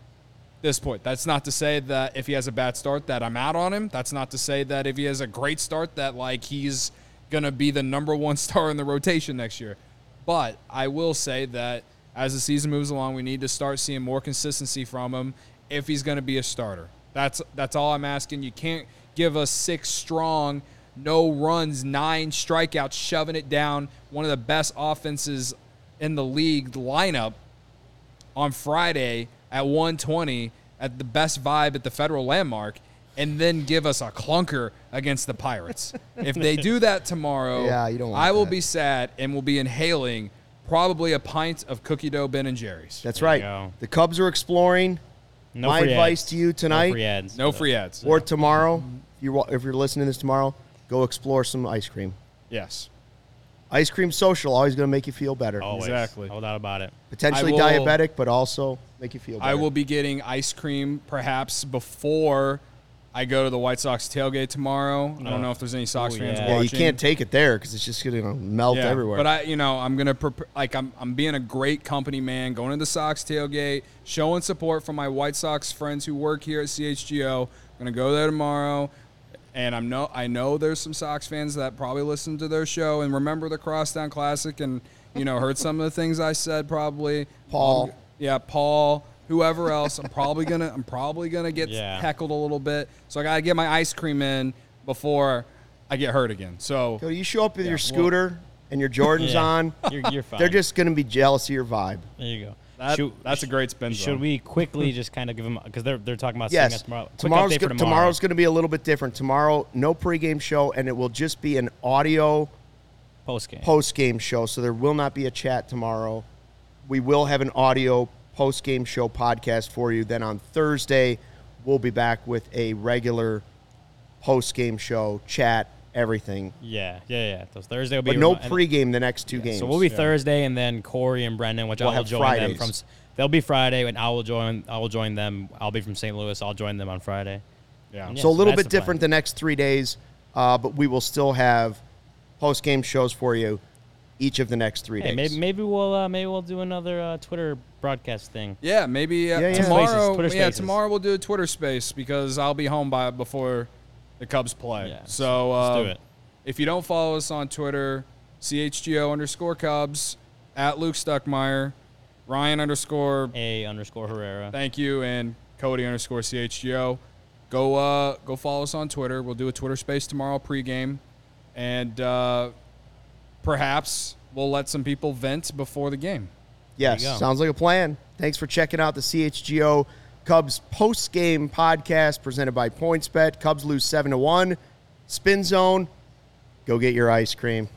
this point. That's not to say that if he has a bad start that I'm out on him. That's not to say that if he has a great start that like he's gonna be the number one [LAUGHS] star in the rotation next year. But I will say that as the season moves along, we need to start seeing more consistency from him if he's gonna be a starter. That's that's all I'm asking. You can't give us six strong, no runs, nine strikeouts, shoving it down, one of the best offenses in the league lineup on Friday at 120 at the best vibe at the Federal Landmark and then give us a clunker against the Pirates. [LAUGHS] if they do that tomorrow, Yeah, you don't I will that. be sad and will be inhaling probably a pint of cookie dough Ben and Jerry's. That's There right. The Cubs are exploring. No My free advice ads. to you tonight: No tonight- free ads. No free ads. Or tomorrow, if you're, if you're listening to this tomorrow, go explore some ice cream. yes. Ice cream social always going to make you feel better. Always. Exactly. No doubt about it. Potentially will- diabetic, but also make you feel better. I will be getting ice cream perhaps before I go to the White Sox tailgate tomorrow. I don't know if there's any Sox Ooh, fans yeah. Yeah, you can't take it there because it's just going to melt Yeah, everywhere. But I, you know, I'm gonna prep- like I'm I'm being a great company man, going to the Sox tailgate, showing support from my White Sox friends who work here at CHGO. I'm gonna go there tomorrow, and I'm no I know there's some Sox fans that probably listen to their show and remember the Crosstown Classic and you know heard some of the things I said probably. Paul. Um, yeah, Paul. Whoever else, I'm probably gonna I'm probably gonna get Yeah. heckled a little bit, so I gotta get my ice cream in before I get hurt again. So Cody, you show up with your well- scooter and your Jordans Yeah. on. You're, you're fine. They're just going to be jealous of your vibe. there you go. That- Should- that's a great spin Should zone. we quickly hmm. just kind of give them because they're they're talking about seeing Yes. us tomorrow. Tomorrow's go- tomorrow. tomorrow's going to be a little bit different. Tomorrow, no pregame show, and it will just be an audio post game. post game show. So there will not be a chat tomorrow. We will have an audio post game show podcast for you. Then on Thursday, we'll be back with a regular post game show, chat, everything. Yeah, yeah, yeah. Those Thursday will be But no and- pregame the next two games. So we'll be Thursday, and then Corey and Brendan, which We'll I will have join Fridays. them from. They'll be Friday, and I will join. I will join them. I'll be from St. Louis. I'll join them on Friday. Yeah. Yeah, so a little bit the plan. different the next three days, uh, but we will still have post game shows for you each of the next three Hey, days. maybe maybe we'll uh, maybe we'll do another uh, Twitter broadcast thing. Yeah, maybe uh, Yeah, yeah. tomorrow. Spaces, Twitter yeah, tomorrow we'll do a Twitter space because I'll be home by before the Cubs play. Yeah, so let's uh, do it. if you don't follow us on Twitter, CHGO underscore Cubs at Luke Stuckmeyer, Ryan underscore A underscore Herrera. thank you, and Cody underscore CHGO. Go uh go follow us on Twitter. We'll do a Twitter space tomorrow pregame, and uh, perhaps we'll let some people vent before the game. Yes, There you go. sounds like a plan. Thanks for checking out the CHGO Cubs post game podcast presented by PointsBet. Cubs lose seven to one. Spin zone. Go get your ice cream.